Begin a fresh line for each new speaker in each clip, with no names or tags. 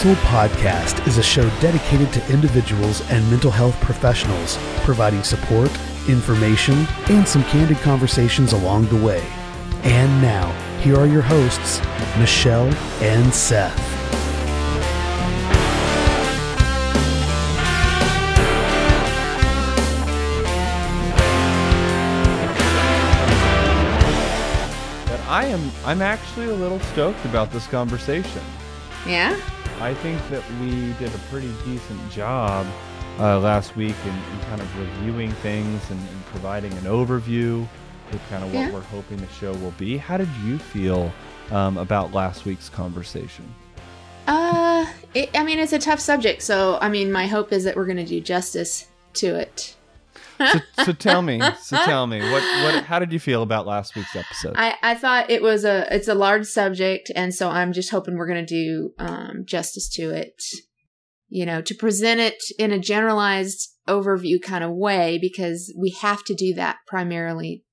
Counsel podcast is a show dedicated to individuals and mental health professionals, providing support, information, and some candid conversations along the way. And now, here are your hosts, Michelle and Seth.
that I am I'm actually a little stoked about this conversation.
Yeah?
I think that we did a pretty decent job uh, last week in, in kind of reviewing things and, and providing an overview with kind of what
Yeah.
we're hoping the show will be. How did you feel um, about last week's conversation?
Uh, it, I mean, it's a tough subject, so I mean, my hope is that we're going to do justice to it.
So, so tell me, so tell me, what, what, how did you feel about last week's episode?
I, I thought it was a it's a large subject, and so I'm just hoping we're going to do um, justice to it. You know, to present it in a generalized overview kind of way, because we have to do that primarily.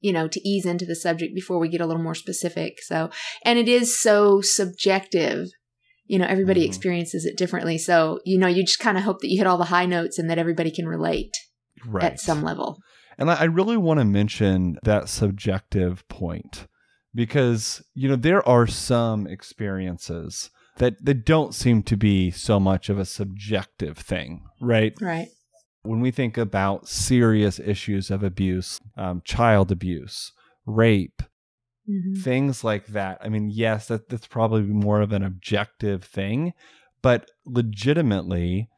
You know, to ease into the subject before we get a little more specific. So, and it is so subjective. You know, everybody
Mhm.
experiences it differently. So, you know, you just kind of hope that you hit all the high notes and that everybody can relate
right.
at some level.
And I really want to mention that subjective point because, you know, there are some experiences that, that don't seem to be so much of a subjective thing, right?
Right.
When we think about serious issues of abuse, um, child abuse, rape,
Mhm.
things like that. I mean, yes, that, that's probably more of an objective thing, but legitimately,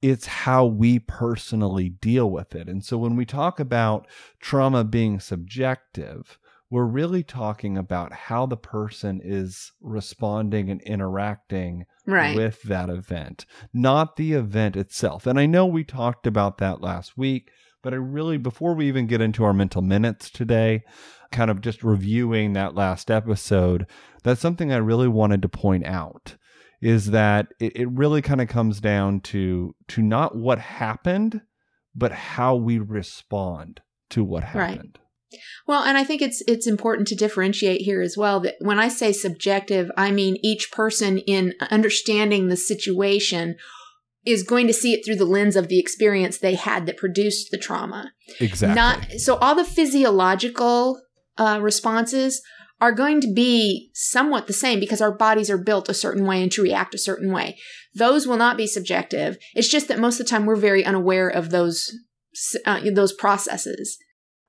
it's how we personally deal with it. And so when we talk about trauma being subjective, we're really talking about how the person is responding and interacting
Right.
with that event, not the event itself. And I know we talked about that last week, but I really, before we even get into our mental minutes today, kind of just reviewing that last episode, that's something I really wanted to point out is that it, it really kind of comes down to to not what happened, but how we respond to what happened. Right.
Well, and I think it's it's important to differentiate here as well that when I say subjective, I mean each person in understanding the situation is going to see it through the lens of the experience they had that produced the trauma.
Exactly.
Not so all the physiological uh, responses are going to be somewhat the same because our bodies are built a certain way and to react a certain way. Those will not be subjective. It's just that most of the time we're very unaware of those uh, those processes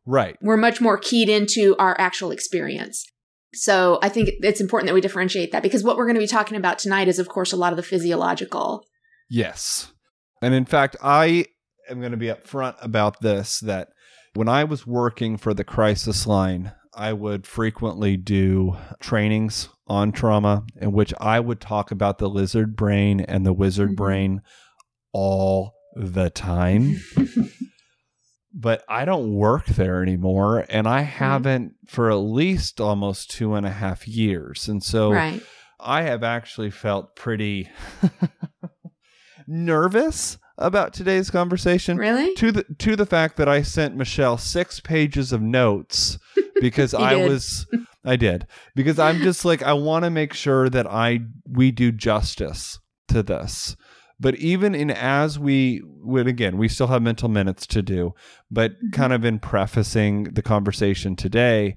right.
we're much more keyed into our actual experience. So I think it's important that we differentiate that because what we're going to be talking about tonight is, of course, a lot of the physiological.
Yes. And in fact, I am going to be upfront about this that when I was working for the crisis line, I would frequently do trainings on trauma in which I would talk about the lizard brain and the wizard
Mhm.
brain all the time. but I don't work there anymore, and I haven't for at least almost two and a half years. And so
right.
I have actually felt pretty nervous about today's conversation
Really?
to the to the fact that I sent Michelle six pages of notes because I
did.
was I did because I'm just like I want to make sure that I we do justice to this. But even in as we would again, we still have mental minutes to do, but
Mhm.
kind of in prefacing the conversation today,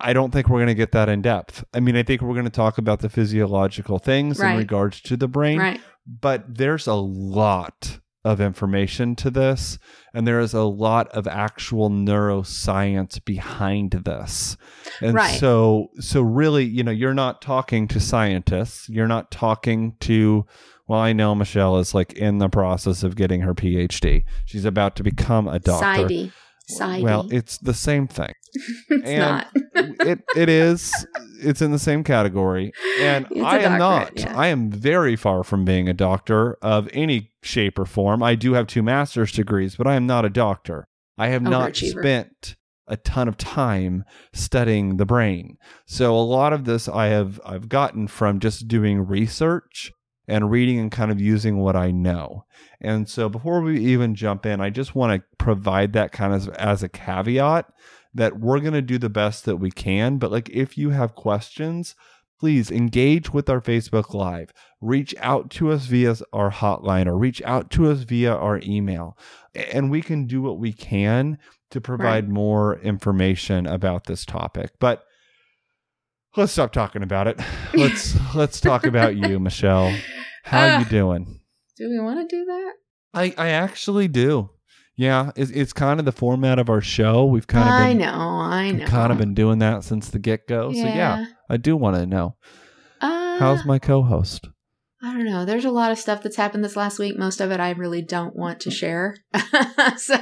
I don't think we're going to get that in depth. I mean, I think we're going to talk about the physiological things in regards to the brain,
Right.
but there's a lot of information to this and there is a lot of actual neuroscience behind this and
Right.
so so really you know you're not talking to scientists you're not talking to well i know michelle is like in the process of getting her phd she's about to become a doctor
PsyD. PsyD.
well it's the same thing.
It's
and
not.
it it is it's in the same category. And
It's
i am not.
yeah.
i am very far from being a doctor of any shape or form. I do have two master's degrees but i am not a doctor. I have not spent a ton of time studying the brain. So a lot of this i have i've gotten from just doing research and reading and kind of using what i know and so before we even jump in i just want to provide that kind of as a caveat that we're going to do the best that we can. But like, if you have questions, please engage with our Facebook Live. Reach out to us via our hotline or reach out to us via our email. And we can do what we can to provide
Right.
more information about this topic. But let's stop talking about it. Let's let's talk about you, Michelle. How
Ah.
you doing?
Do we want to do that?
I I actually do. Yeah, it's, it's kind of the format of our show. We've kind of
I
been
know, I know.
kind of been doing that since the get go. So yeah, I do want to know
Uh,
how's my co-host.
I don't know. There's a lot of stuff that's happened this last week. Most of it I really don't want to share. so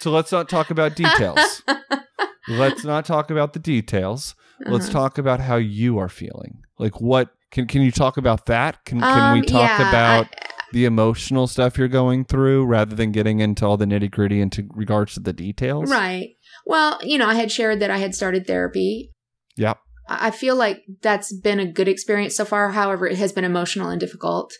So let's not talk about details. let's not talk about the details. Let's
Uh-huh.
talk about how you are feeling. Like what can can you talk about that? Can can we
Um,
talk
yeah,
about
I-
the emotional stuff you're going through rather than getting into all the nitty gritty into regards to the details?
right? Well, you know, I had shared that I had started therapy.
Yep.
I I feel like that's been a good experience so far. However, it has been emotional and difficult.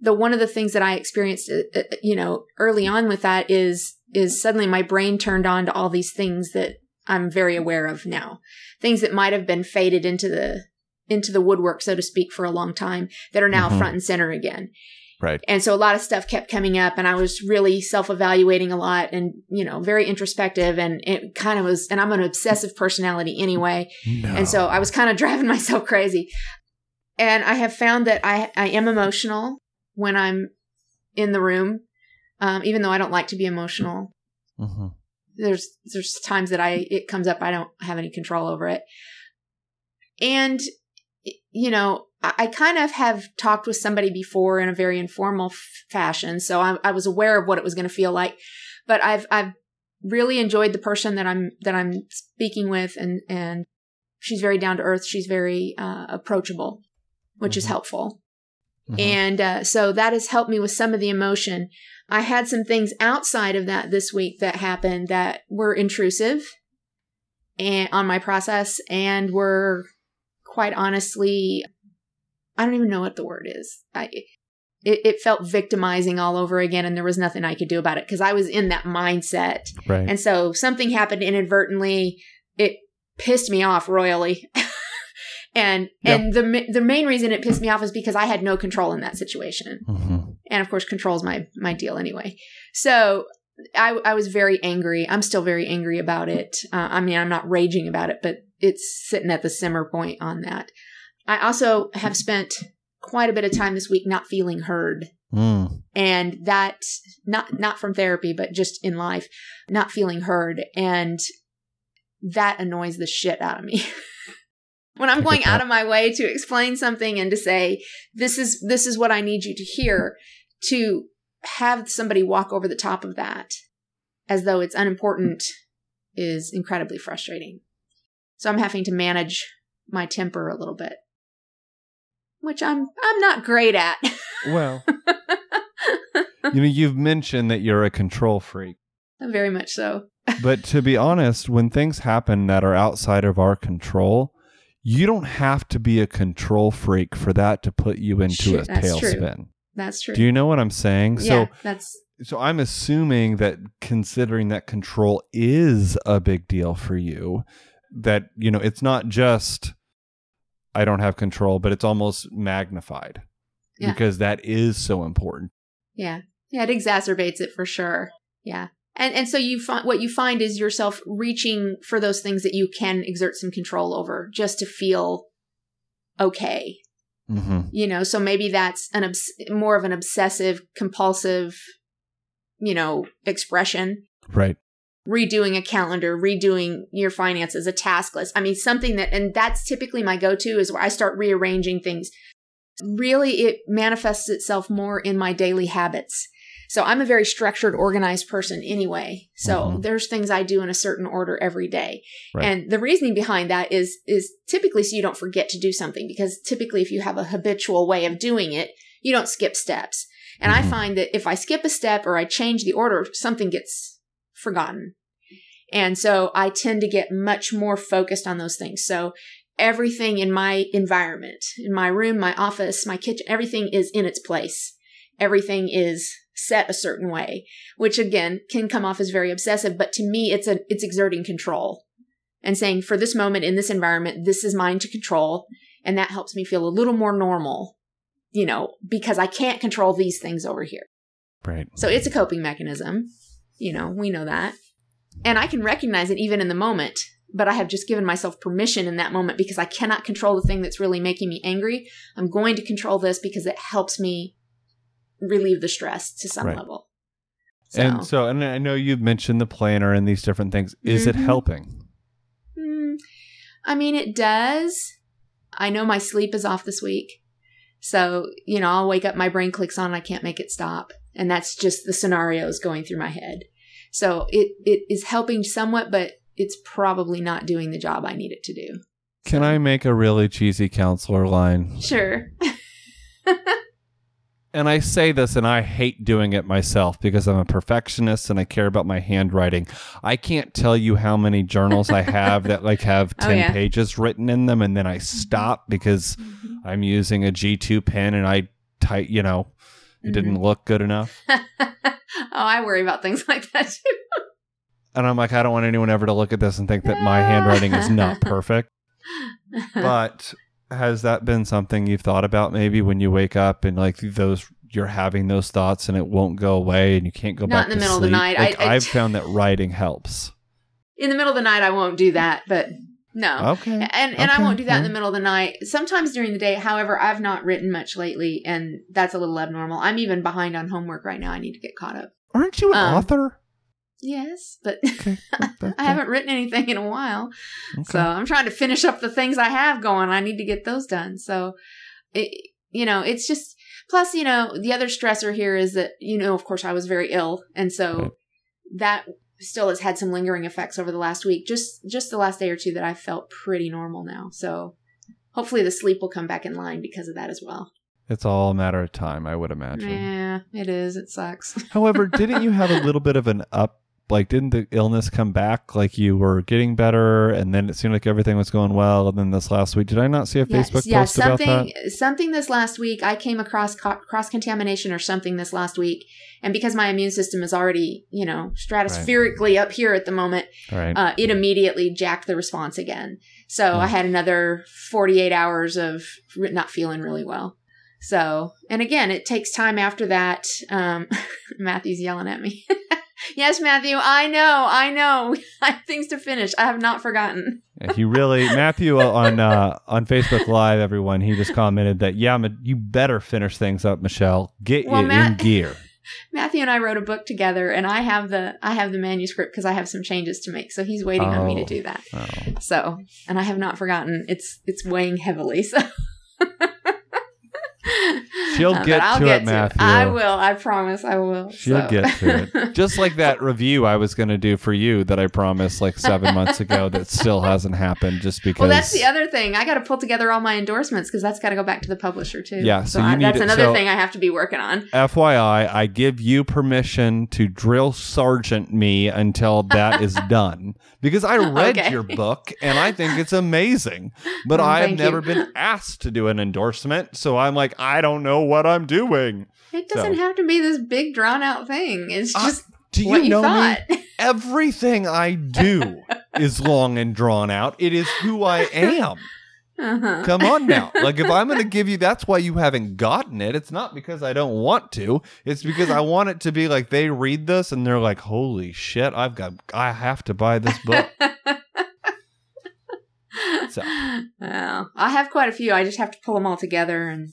The one of the things that I experienced, uh, uh, you know, early on with that is is suddenly my brain turned on to all these things that I'm very aware of now, things that might have been faded into the into the woodwork, so to speak, for a long time that are now
Mhm.
front and center again.
Right.
And so a lot of stuff kept coming up and I was really self-evaluating a lot and, you know, very introspective and it kind of was, and I'm an obsessive personality anyway.
No.
And so I was kind of driving myself crazy. And I have found that I, I am emotional when I'm in the room. Um, even though I don't like to be emotional,
Mhm.
There's, there's times that I, it comes up, I don't have any control over it. And, you know, I, kind of have talked with somebody before in a very informal f- fashion. So I, I was aware of what it was going to feel like, but I've, I've really enjoyed the person that I'm, that I'm speaking with and, and she's very down to earth. She's very, uh, approachable, which is
Mhm.
helpful.
Mhm.
And uh, so that has helped me with some of the emotion. I had some things outside of that this week that happened that were intrusive and on my process and were quite honestly I don't even know what the word is. I it, it felt victimizing all over again and there was nothing I could do about it because I was in that mindset.
right.
And so something happened inadvertently. It pissed me off royally. and
Yeah.
and the the main reason it pissed me off is because I had no control in that situation.
Mhm.
And of course control's my my deal anyway. So I I was very angry. I'm still very angry about it. Uh, I mean, I'm not raging about it, but it's sitting at the simmer point on that. I also have spent quite a bit of time this week not feeling heard
Mm.
and that not not from therapy but just in life not feeling heard and that annoys the shit out of me when i'm going out of my way to explain something and to say this is this is what i need you to hear to have somebody walk over the top of that as though it's unimportant is incredibly frustrating. So i'm having to manage my temper a little bit which i'm i'm not great at.
Well, you know, you've mentioned that you're a control freak.
very much so.
But to be honest, when things happen that are outside of our control, you don't have to be a control freak for that to put you into
Shit,
a
that's true.
tailspin.
that's true
Do you know what I'm saying?
yeah,
So
that's
so I'm assuming that considering that control is a big deal for you, that you know, it's not just I don't have control, but it's almost magnified.
Yeah.
Because that is so important.
yeah, yeah. It exacerbates it for sure. Yeah, and and so you find what you find is yourself reaching for those things that you can exert some control over, just to feel okay.
hmm
You know, so maybe that's an obs- more of an obsessive compulsive, you know, expression.
Right.
redoing a calendar, redoing your finances, a task list. I mean, something that, and that's typically my go to is where I start rearranging things. Really, it manifests itself more in my daily habits. So I'm a very structured, organized person anyway. So
Mhm.
there's things I do in a certain order every day.
Right.
And the reasoning behind that is, is typically so you don't forget to do something because typically if you have a habitual way of doing it, you don't skip steps. And
Mhm.
I find that if I skip a step or I change the order, something gets forgotten. And so I tend to get much more focused on those things. So everything in my environment, in my room, my office, my kitchen, everything is in its place. Everything is set a certain way, which again can come off as very obsessive, but to me it's a it's exerting control and saying for this moment in this environment, this is mine to control. And that helps me feel a little more normal, you know, because I can't control these things over here.
Right.
So it's a coping mechanism. You know, we know that. And I can recognize it even in the moment, but I have just given myself permission in that moment because I cannot control the thing that's really making me angry. I'm going to control this because it helps me relieve the stress to some
Right.
level.
And so, and I know you've mentioned the planner and these different things. Is it
Mhm.
helping?
Mm, I mean, it does. I know my sleep is off this week. So, you know, I'll wake up, my brain clicks on, I can't make it stop. And that's just the scenarios going through my head. So it, it is helping somewhat, but it's probably not doing the job I need it to do.
Can I make a really cheesy counselor line?
Sure.
And I say this and I hate doing it myself because I'm a perfectionist and I care about my handwriting. I can't tell you how many journals I have that like have
Oh,
10
yeah.
pages written in them and then I mm-hmm. stop because mm-hmm. I'm using a G2 pen and I type, you know, it didn't mm-hmm. look good enough.
oh, I worry about things like that too.
And I'm like, I don't want anyone ever to look at this and think that my handwriting is not perfect. But has that been something you've thought about maybe when you wake up and like those you're having those thoughts and it won't go away and you can't go back
Not
back
in the middle of the night. I-
Like,
I-
I've found that writing helps.
in the middle of the night, I won't do that, but no.
Okay.
And and I won't do that in the middle of the night. Sometimes during the day. However, I've not written much lately, and that's a little abnormal. I'm even behind on homework right now. I need to get caught up.
Aren't you an
Um,
author?
Yes, but
Okay.
I haven't written anything in a while.
Okay.
So I'm trying to finish up the things I have going. I need to get those done. So, it, you know, it's just plus, you know, the other stressor here is that you know, of course, I was very ill, and so that still has had some lingering effects over the last week. Just just the last day or two that I felt pretty normal now. So hopefully the sleep will come back in line because of that as well.
It's all a matter of time, I would imagine.
Yeah, it is. It sucks.
However, didn't you have a little bit of an up? Like, didn't the illness come back? Like you were getting better, and then it seemed like everything was going well. And then this last week, did I not see a Facebook
yeah,
post about
something
that?
something this last week. I came across co- cross contamination or something this last week, and because my immune system is already you know stratospherically up here at the moment,
Right.
uh, it immediately jacked the response again. So
Hmm.
I had another forty eight hours of not feeling really well. So, and again, it takes time after that. Um, Matthew's yelling at me. yes, Matthew, I know, I know. I have things to finish. I have not forgotten.
Yeah, he really Matthew uh, on uh, on Facebook Live. Everyone, he just commented that yeah, you better finish things up, Michelle. Get
Well,
you
Matt-
in gear.
Matthew and I wrote a book together, and I have the I have the manuscript because I have some changes to make. So he's waiting on me to
Oh.
do that.
Oh.
So, and I have not forgotten. It's it's weighing heavily. So
She'll
Uh,
get to
get
it,
to
Matthew.
I will. I promise. I will.
She'll
So.
get to it. Just like that review I was going to do for you that I promised like seven months ago that still hasn't happened just because.
well, that's the other thing. I got to pull together all my endorsements because that's got to go back to the publisher too.
Yeah, so you
I, that's
to-
another
so-
thing I have to be working on.
FYI, I give you permission to drill sergeant me until that is done because I read
Okay.
your book and I think it's amazing. But I have never
you.
been asked to do an endorsement, so I'm like, I don't know what I'm doing.
It doesn't
So-
have to be this big drawn out thing. It's
Uh,
just
Do you
what you
know
thought.
me? Everything I do is long and drawn out. It is who I am.
uh-huh.
Come on now. Like if I'm going to give you that's why you haven't gotten it. It's not because I don't want to. It's because I want it to be like they read this and they're like, "Holy shit, I've got I have to buy this book." So.
Well, I have quite a few. I just have to pull them all together and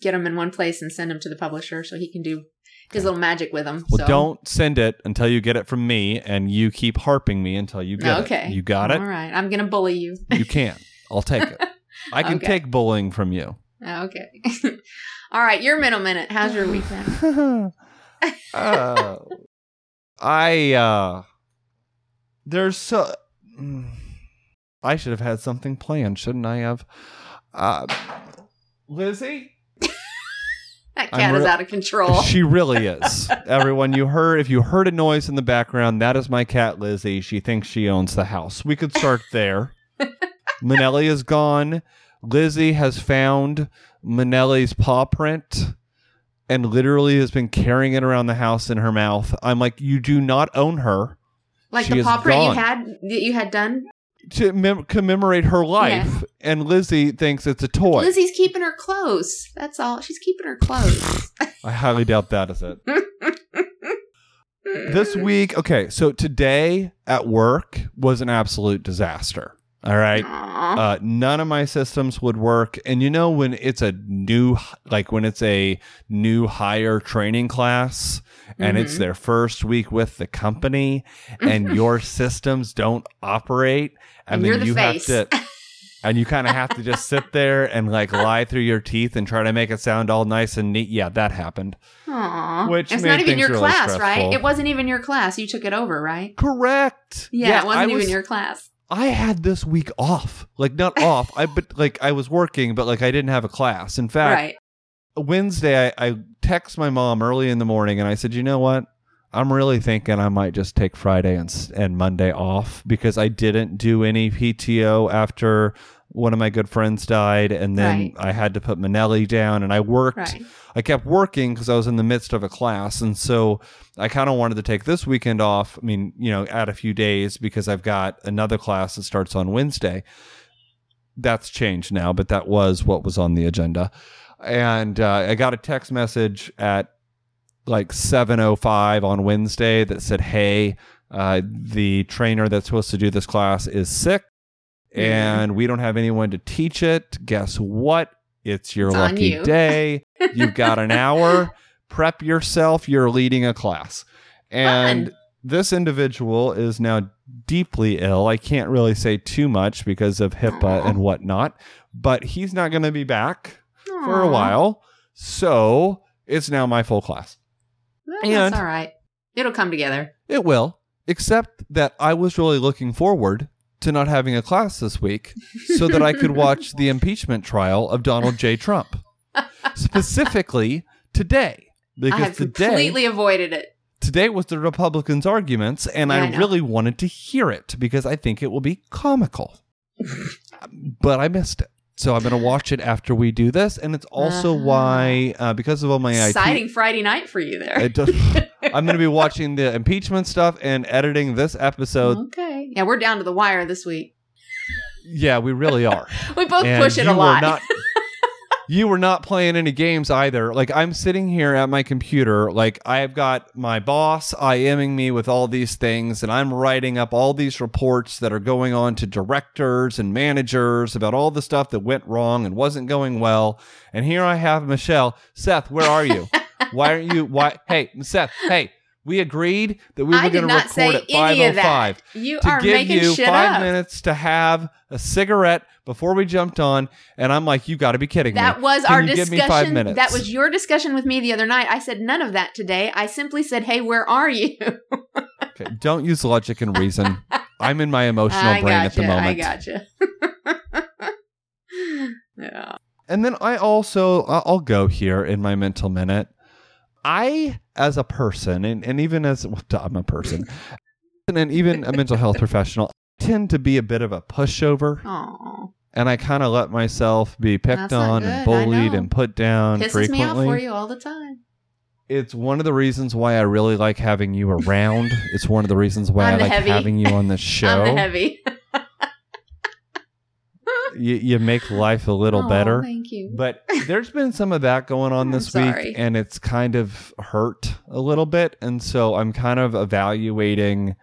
get them in one place and send them to the publisher so he can do his little magic with them.
Well,
so.
don't send it until you get it from me and you keep harping me until you get
Okay.
it. You got it?
All right. I'm going to bully you.
You can't. I'll take it. I can
Okay.
take bullying from you.
Okay. all right. Your middle minute. How's your weekend?
uh, I uh there's so mm, I should have had something planned, shouldn't I have? Uh Lizzie?
That cat is out of control.
She really is. Everyone, you heard if you heard a noise in the background, that is my cat Lizzie. She thinks she owns the house. We could start there. Manelli is gone. Lizzie has found Manelli's paw print and literally has been carrying it around the house in her mouth. I'm like, you do not own her.
like
she
the paw print you had that you had done
to mem- commemorate her life, and Lizzie thinks it's a toy.
Lizzie's keeping her close. That's all. She's keeping her close.
I highly doubt that is it. this week, okay, so today at work was an absolute disaster. All right. Uh, none of my systems would work. And you know, when it's a new, like when it's a new hire training class and it's
Mhm.
their first week with the company and your systems don't operate, and,
And
then
you're the
you
face.
have to, and you kind of have to just sit there and like lie through your teeth and try to make it sound all nice and neat. Yeah, that happened.
Aw.
Which
it's not even your
really
class,
stressful.
right? It wasn't even your class. You took it over, right?
Correct.
Yeah, it wasn't
was-
even your class.
I had this week off. Like not off. I but like I was working, but like I didn't have a class. In fact,
Right.
Wednesday I, I text my mom early in the morning and I said, you know what? I'm really thinking I might just take Friday and and Monday off because I didn't do any PTO after one of my good friends died, and then
Right.
I had to put Manelli down, and I worked.
Right.
I kept working because I was in the midst of a class, and so I kind of wanted to take this weekend off. I mean, you know, add a few days because I've got another class that starts on Wednesday. That's changed now, but that was what was on the agenda. And uh, I got a text message at like 7:05 on Wednesday that said, "Hey, uh, the trainer that's supposed to do this class is sick, Mm-hmm. and we don't have anyone to teach it. Guess what? It's your
It's
lucky
you."
day. You've got an hour. Prep yourself. You're leading a class." And
Fun.
this individual is now deeply ill. I can't really say too much because of HIPAA
Aw.
and whatnot, but he's not going to be back for a while. So it's now my full class.
Well,
And-
that's all right. It'll come together.
It will, except that I was really looking forward to not having a class this week so that I could watch the impeachment trial of Donald J. Trump. Specifically today.
I
Because
have
today,
completely avoided it.
today was the Republicans' arguments, and
Yeah, I
I, really wanted to hear it because I think it will be comical. but I missed it. So I'm going to watch it after we do this. And it's also
Uh-huh.
why, uh, because of all my IT
Exciting Friday night for you there.
Does, I'm going to be watching the impeachment stuff and editing this episode.
okay. Yeah, we're down to the wire this week.
Yeah, we really are.
We both
And
push it a lot.
not- you were not playing any games either. Like I'm sitting here at my computer, like I've got my boss IMing me with all these things, and I'm writing up all these reports that are going on to directors and managers about all the stuff that went wrong and wasn't going well. And here I have Michelle. Seth, where are you? why aren't you? Why? Hey, Seth. Hey, we agreed that we were going to record at
any of that.
5:05
You
to give you five
up.
minutes to have a cigarette before we jumped on, and I'm like, you got to be kidding
That
me.
was
Can
our discussion.
me five minutes?
That was your discussion with me the other night. I said none of that today. I simply said, "Hey, where are you?"
Okay, don't use logic and reason. I'm in my emotional
I
brain at the moment.
I gotcha. yeah.
And then I also I'll go here in my mental minute. I as a person and, and even as well, I'm a person and even a mental health professional tend to be a bit of a pushover
Aw.
and I kind of let myself be picked
That's
on and
I
bullied and put down
Pisses me off for you all the time.
It's one of the reasons why I really like having you around. it's one of the reasons why
I'm
I like
heavy.
having you on this show.
I'm the heavy.
You, you make life a little
Aw,
better.
Thank you.
But there's been some of that going on this
sorry.
week, and it's kind of hurt a little bit. And so I'm kind of evaluating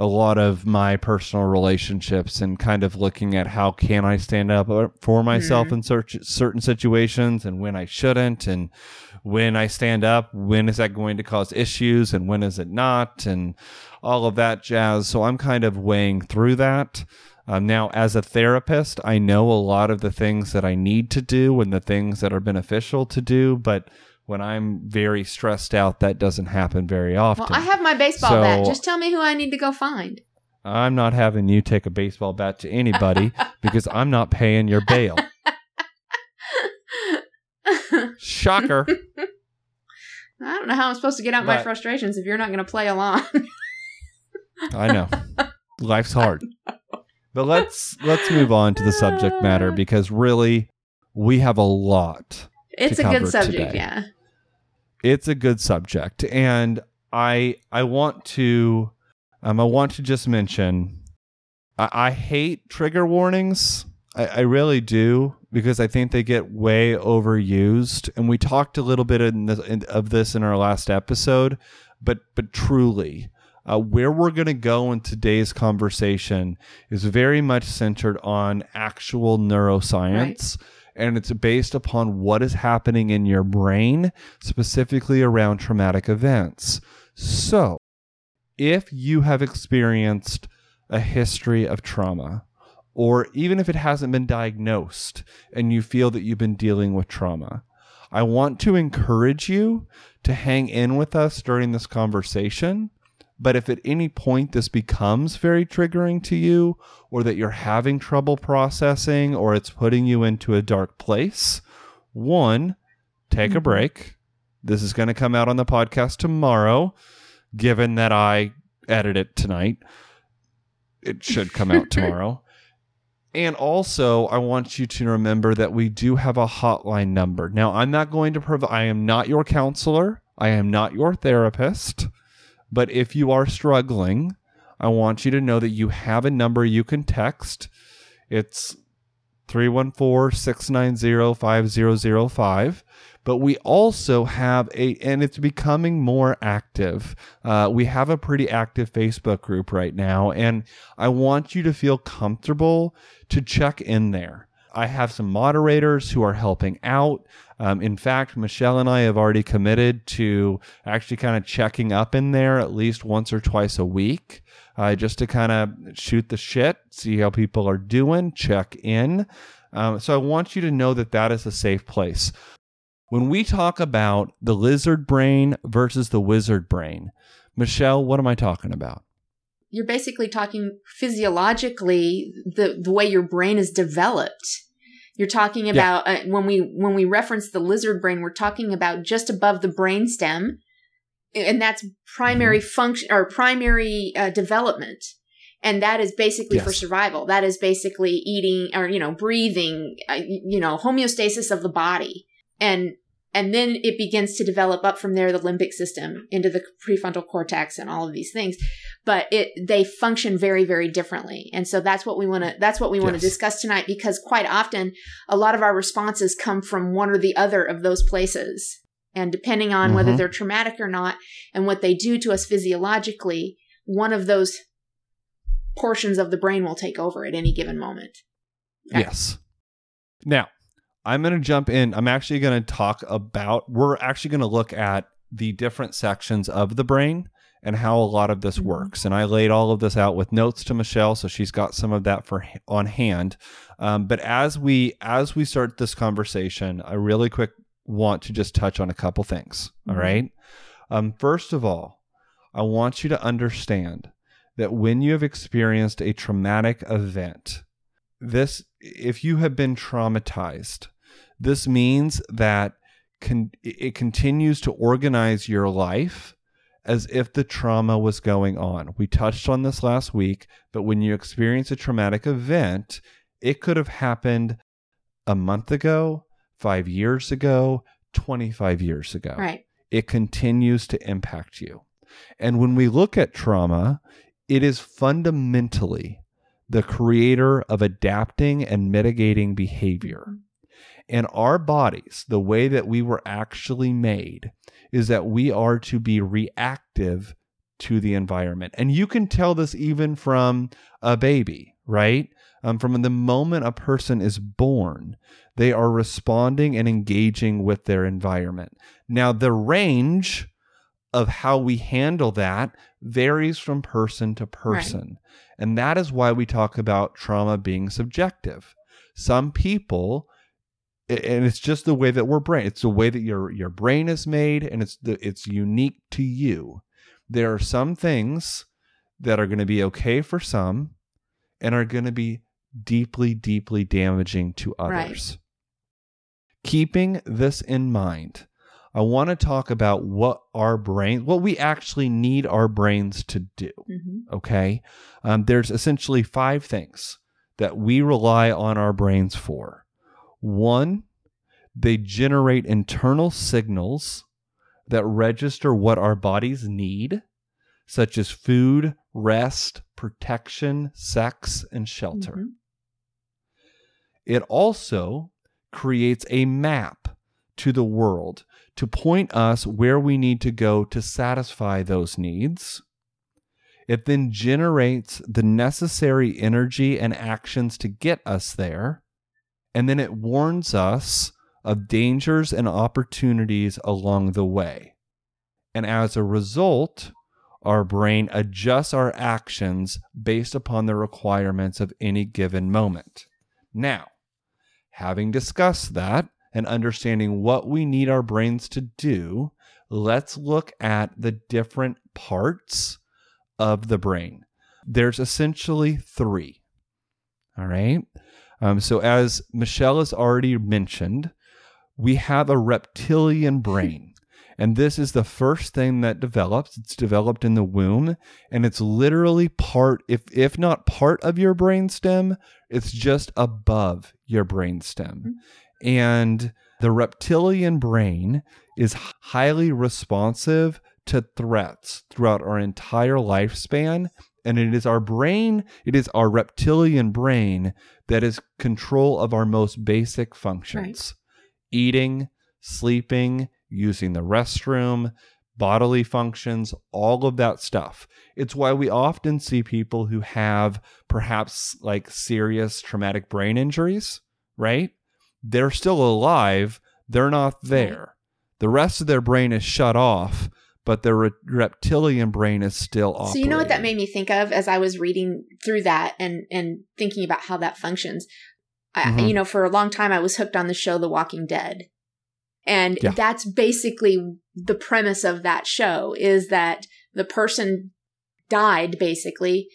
a lot of my personal relationships and kind of looking at how can I stand up for myself
Mhm.
in cer- certain situations and when I shouldn't, and when I stand up, when is that going to cause issues and when is it not, and all of that jazz. So I'm kind of weighing through that. Um, now, as a therapist, I know a lot of the things that I need to do and the things that are beneficial to do, but when I'm very stressed out, that doesn't happen very often.
Well, I have my baseball
So-
bat. Just tell me who I need to go find.
I'm not having you take a baseball bat to anybody because I'm not paying your bail. Shocker.
I don't know how I'm supposed to get out my frustrations if you're not going to play along.
I know. Life's hard. But let's let's move on to the subject matter because really we have a lot
it's a good subject,
today.
yeah.
it's a good subject and i i want to um i want to just mention I, I hate trigger warnings. I, I really do because I think they get way overused. And we talked a little bit in this, in, of this in our last episode, but but truly, uh, where we're going to go in today's conversation is very much centered on actual neuroscience. Right. And it's based upon what is happening in your brain, specifically around traumatic events. So, if you have experienced a history of trauma, or even if it hasn't been diagnosed and you feel that you've been dealing with trauma, I want to encourage you to hang in with us during this conversation. But if at any point this becomes very triggering to you, or that you're having trouble processing, or it's putting you into a dark place, one, take mm-hmm. a break. This is going to come out on the podcast tomorrow, given that I edit it tonight it should come out tomorrow. And also, I want you to remember that we do have a hotline number. Now, I'm not going to provide, I am not your counselor, I am not your therapist. But if you are struggling, I want you to know that you have a number you can text. It's 314 690 5005 but we also have a, and it's becoming more active. Uh, we have a pretty active Facebook group right now, and I want you to feel comfortable to check in there. I have some moderators who are helping out. Um, in fact, Michelle and I have already committed to actually kind of checking up in there at least once or twice a week, uh, just to kind of shoot the shit, see how people are doing, check in. Um, so I want you to know that that is a safe place. When we talk about the lizard brain versus the wizard brain, Michelle, what am I talking about?
You're basically talking physiologically the, the way your brain is developed. You're talking about yeah. uh, when we when we reference the lizard brain, we're talking about just above the brain stem, and that's primary mm-hmm. function or primary uh, development and that is basically yes. for survival that is basically eating or you know breathing uh, you know homeostasis of the body and and then it begins to develop up from there the limbic system into the prefrontal cortex and all of these things but it they function very very differently and so that's what we want to that's what we want to yes. discuss tonight because quite often a lot of our responses come from one or the other of those places and depending on mm-hmm. whether they're traumatic or not and what they do to us physiologically one of those portions of the brain will take over at any given moment
okay. yes now I'm going to jump in. I'm actually going to talk about, we're actually going to look at the different sections of the brain and how a lot of this mm-hmm. works. And I laid all of this out with notes to Michelle, so she's got some of that for on hand. Um, but as we as we start this conversation, I really quick want to just touch on a couple things. Mm-hmm. All right. Um, first of all, I want you to understand that when you have experienced a traumatic event, this if you have been traumatized, this means that con- it continues to organize your life as if the trauma was going on. We touched on this last week, but when you experience a traumatic event, it could have happened a month ago, five years ago, 25 years ago.
Right.
It continues to impact you. And when we look at trauma, it is fundamentally the creator of adapting and mitigating behavior. Mm-hmm in our bodies, the way that we were actually made is that we are to be reactive to the environment. And you can tell this even from a baby, right? Um, from the moment a person is born, they are responding and engaging with their environment. Now, the range of how we handle that varies from person to person. Right. And that is why we talk about trauma being subjective. Some people and it's just the way that we're brain it's the way that your your brain is made and it's the it's unique to you there are some things that are going to be okay for some and are going to be deeply deeply damaging to others right. keeping this in mind i want to talk about what our brain what we actually need our brains to do mm-hmm. okay um, there's essentially five things that we rely on our brains for one, they generate internal signals that register what our bodies need. such as food, rest, protection, sex, and shelter.
Mhm.
It also creates a map to the world to point us where we need to go to satisfy those needs. It then generates the necessary energy and actions to get us there. And then it warns us of dangers and opportunities along the way. And as a result, our brain adjusts our actions based upon the requirements of any given moment. Now, having discussed that and understanding what we need our brains to do, let's look at the different parts of the brain. There's essentially three. All right. Um, so, as Michelle has already mentioned, we have a reptilian brain. And this is the first thing that develops. It's developed in the womb, and it's literally part, if if not part of your brainstem, it's just above your brainstem. And the reptilian brain is highly responsive to threats throughout our entire lifespan. And it is our brain, it is our reptilian brain that is control of our most basic functions eating, sleeping, using the restroom, bodily functions, all of that stuff. It's why we often see people who have perhaps like serious traumatic brain injuries, right? They're still alive, they're not there. The rest of their brain is shut off, but their re- reptilian brain is still operating.
So you know what that made me think of as I was reading through that and and thinking about how that functions. I,
Mhm.
you know, for a long time I was hooked on the show The Walking Dead. And
Yeah.
that's basically the premise of that show is that the person died basically,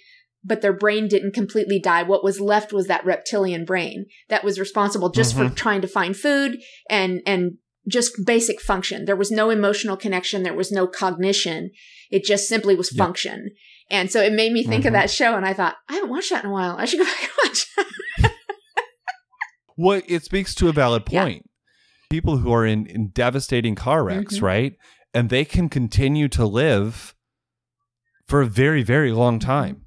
but their brain didn't completely die. What was left was that reptilian brain that was responsible just for trying to find food and and just basic function. There was no emotional connection, there was no cognition. It just simply was
Yeah.
function. And so it made me think of
Mhm.
that show and I thought, I haven't watched that in a while. I should go back and watch that.
Well, it speaks to a valid
Yeah.
point. People who are in, in devastating car wrecks,
Mhm.
right? And they can continue to live for a very, very long
Mm-hmm.
time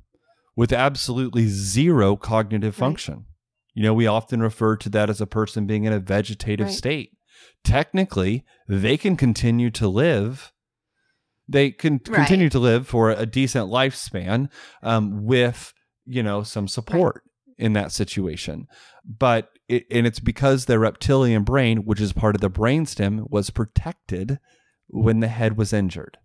with absolutely zero cognitive
Right.
function. You know, we often refer to that as a person being in a vegetative
Right.
state. Technically, they can continue to live. They can
Right.
continue to live for a decent lifespan um, with, you know, some support in that situation. But it, and it's because their reptilian brain, which is part of the brainstem, was protected when the head was injured.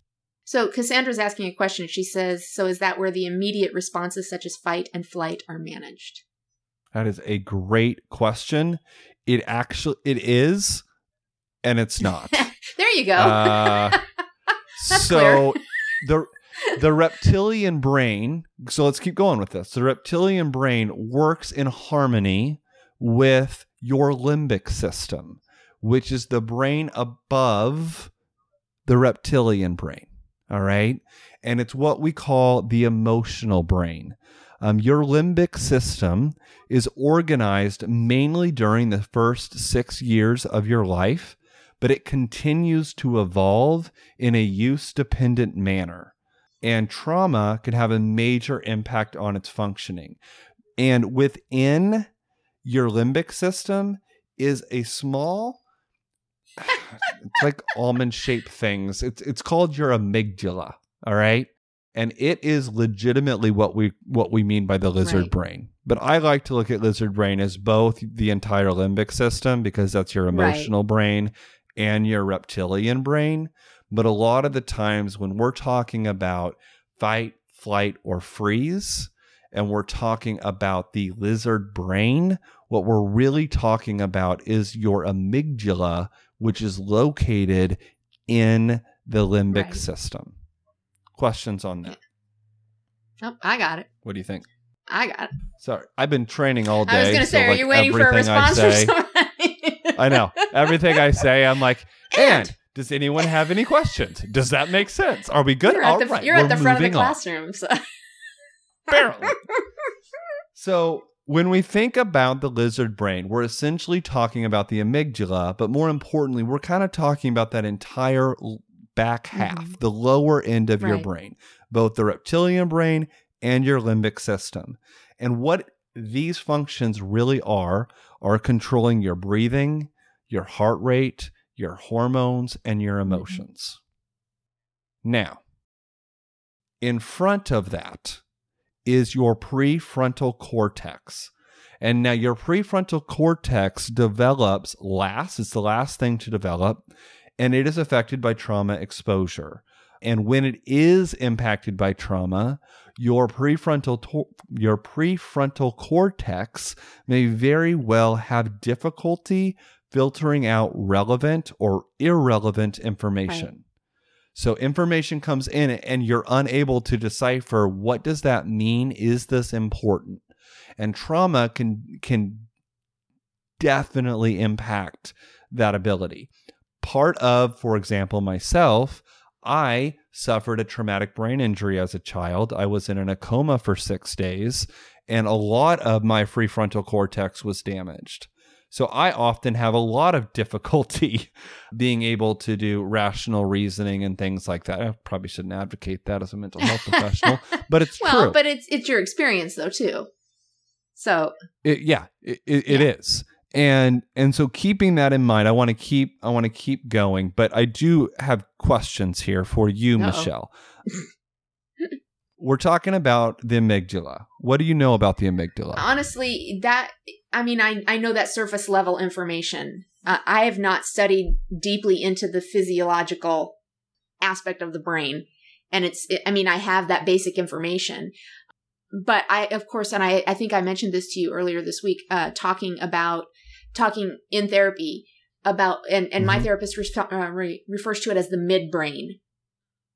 So Cassandra's asking a question. She says, So is that where the immediate responses such as fight and flight are managed?
That is a great question. It actually it is, and it's not.
there you go.
Uh, so the the reptilian brain. So let's keep going with this. The reptilian brain works in harmony with your limbic system, which is the brain above the reptilian brain. All right, and it's what we call the emotional brain. Um, your limbic system is organized mainly during the first six years of your life, but it continues to evolve in a use dependent manner. And trauma can have a major impact on its functioning. And within your limbic system is a small, it's like almond shaped things. It's it's called your amygdala. All right. And it is legitimately what we what we mean by the lizard
Right.
brain. But I like to look at lizard brain as both the entire limbic system because that's your
Right.
emotional brain and your reptilian brain. But a lot of the times when we're talking about fight, flight, or freeze, and we're talking about the lizard brain, what we're really talking about is your amygdala, which is located in the limbic
Right.
system. Questions on that?
oh, I got it.
What do you think?
I got it.
Sorry, I've been training all day.
I was going to
so,
say, are
like,
you waiting for a response from somebody?
I know. Everything I say, I'm like,
And-
and does anyone have any questions? Does that make sense? Are we good?
You're
All
at the,
right,
you're at the front of the classroom. So.
Apparently. so when we think about the lizard brain, we're essentially talking about the amygdala, but more importantly, we're kind of talking about that entire back half,
Mhm.
the lower end of your brain, both the reptilian brain and your limbic system. And what these functions really are are controlling your breathing, your heart rate, your hormones, and your
Mm-hmm.
emotions. Now, in front of that is your prefrontal cortex. And now your prefrontal cortex develops last, it's the last thing to develop, and it is affected by trauma exposure. And when it is impacted by trauma, your prefrontal to- your prefrontal cortex may very well have difficulty filtering out relevant or irrelevant information. So information comes in and you're unable to decipher what does that mean? Is this important? And trauma can can definitely impact that ability. Part of, for example, myself, I suffered a traumatic brain injury as a child. I was in a coma for 6 days and a lot of my prefrontal cortex was damaged. So I often have a lot of difficulty being able to do rational reasoning and things like that. I probably shouldn't advocate that as a mental health professional, but it's
well,
true.
but it's it's your experience though too. So
It, yeah, it, it, it is. And and so keeping that in mind, I want to keep I want to keep going, but I do have questions here for you,
Uh-oh.
Michelle. We're talking about the amygdala. What do you know about the amygdala?
honestly, that I mean, I I know that surface level information. Uh, I have not studied deeply into the physiological aspect of the brain, and it's. I mean, I have that basic information, but I, of course, and I I think I mentioned this to you earlier this week, uh, talking about talking in therapy about, and and my
Mhm.
therapist re- uh, re- refers to it as the midbrain,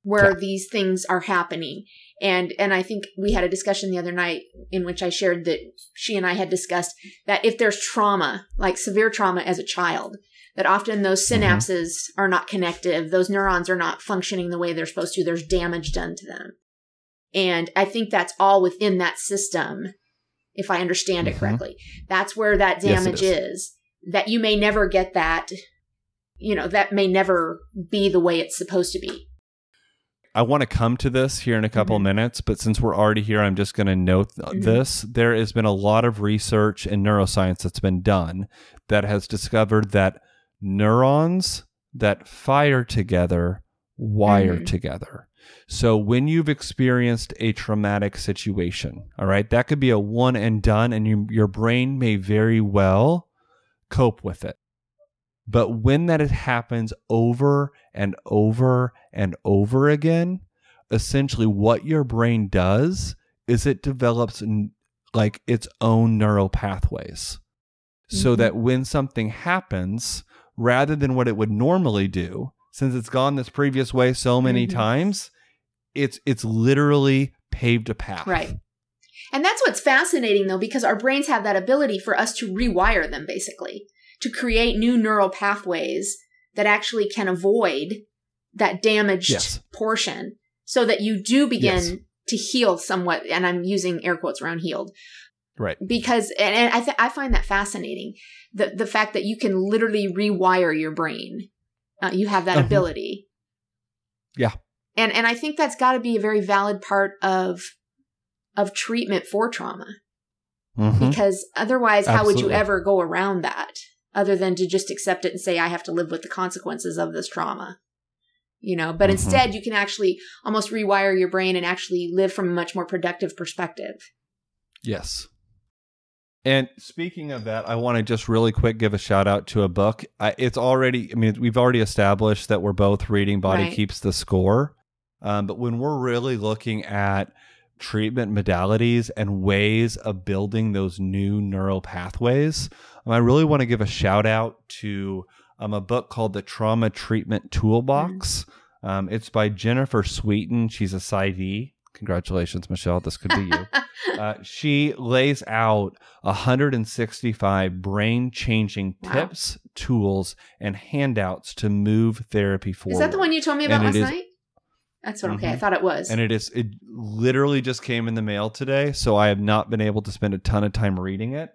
where
Yeah.
these things are happening and and I think we had a discussion the other night in which I shared that she and I had discussed that if there's trauma, like severe trauma as a child, that often those
Mhm.
synapses are not connective, those neurons are not functioning the way they're supposed to. There's damage done to them, and I think that's all within that system. If I understand it
Mhm.
correctly, that's where that
Yes,
damage
is.
is. That you may never get that. You know that may never be the way it's supposed to be.
I want to come to this here in a couple
Mhm.
minutes, but since we're already here, I'm just going to note th-
Mhm.
this. There has been a lot of research in neuroscience that's been done that has discovered that neurons that fire together wire
Mhm.
together. So when you've experienced a traumatic situation, all right, that could be a one and done, and you, your brain may very well cope with it. But when that it happens over and over and over again, essentially what your brain does is it develops like its own neural pathways. So
Mhm.
that when something happens, rather than what it would normally do, since it's gone this previous way so many
Mhm.
times, it's it's literally paved a path.
Right. And that's what's fascinating though, because our brains have that ability for us to rewire them basically, to create new neural pathways that actually can avoid that damaged
Yes.
portion so that you do begin
Yes.
to heal somewhat. And I'm using air quotes around healed
Right.
because, and, I, th- I find that fascinating. The, the fact that you can literally rewire your brain. Uh, you have that
Uh-huh.
ability.
Yeah.
And, and I think that's got to be a very valid part of, of treatment for trauma
Mhm.
because otherwise how would you ever go around that other than to just accept it and say i have to live with the consequences of this trauma you know but
Mhm.
instead you can actually almost rewire your brain and actually live from a much more productive perspective
Yes. And speaking of that, I want to just really quick give a shout out to a book. I, it's already, I mean, we've already established that we're both reading Body
Right.
Keeps the Score. Um, but when we're really looking at treatment modalities and ways of building those new neural pathways, um, I really want to give a shout out to um, a book called The Trauma Treatment Toolbox. Um, it's by Jennifer Sweeton. She's a PsyD. Congratulations, Michelle. This could be you. Uh, she lays out 165 brain changing
Wow.
tips, tools, and handouts to move therapy forward.
is that the one you told me about
And
last night that's what okay i
Mhm.
thought it was
And it is it literally just came in the mail today, so I have not been able to spend a ton of time reading it.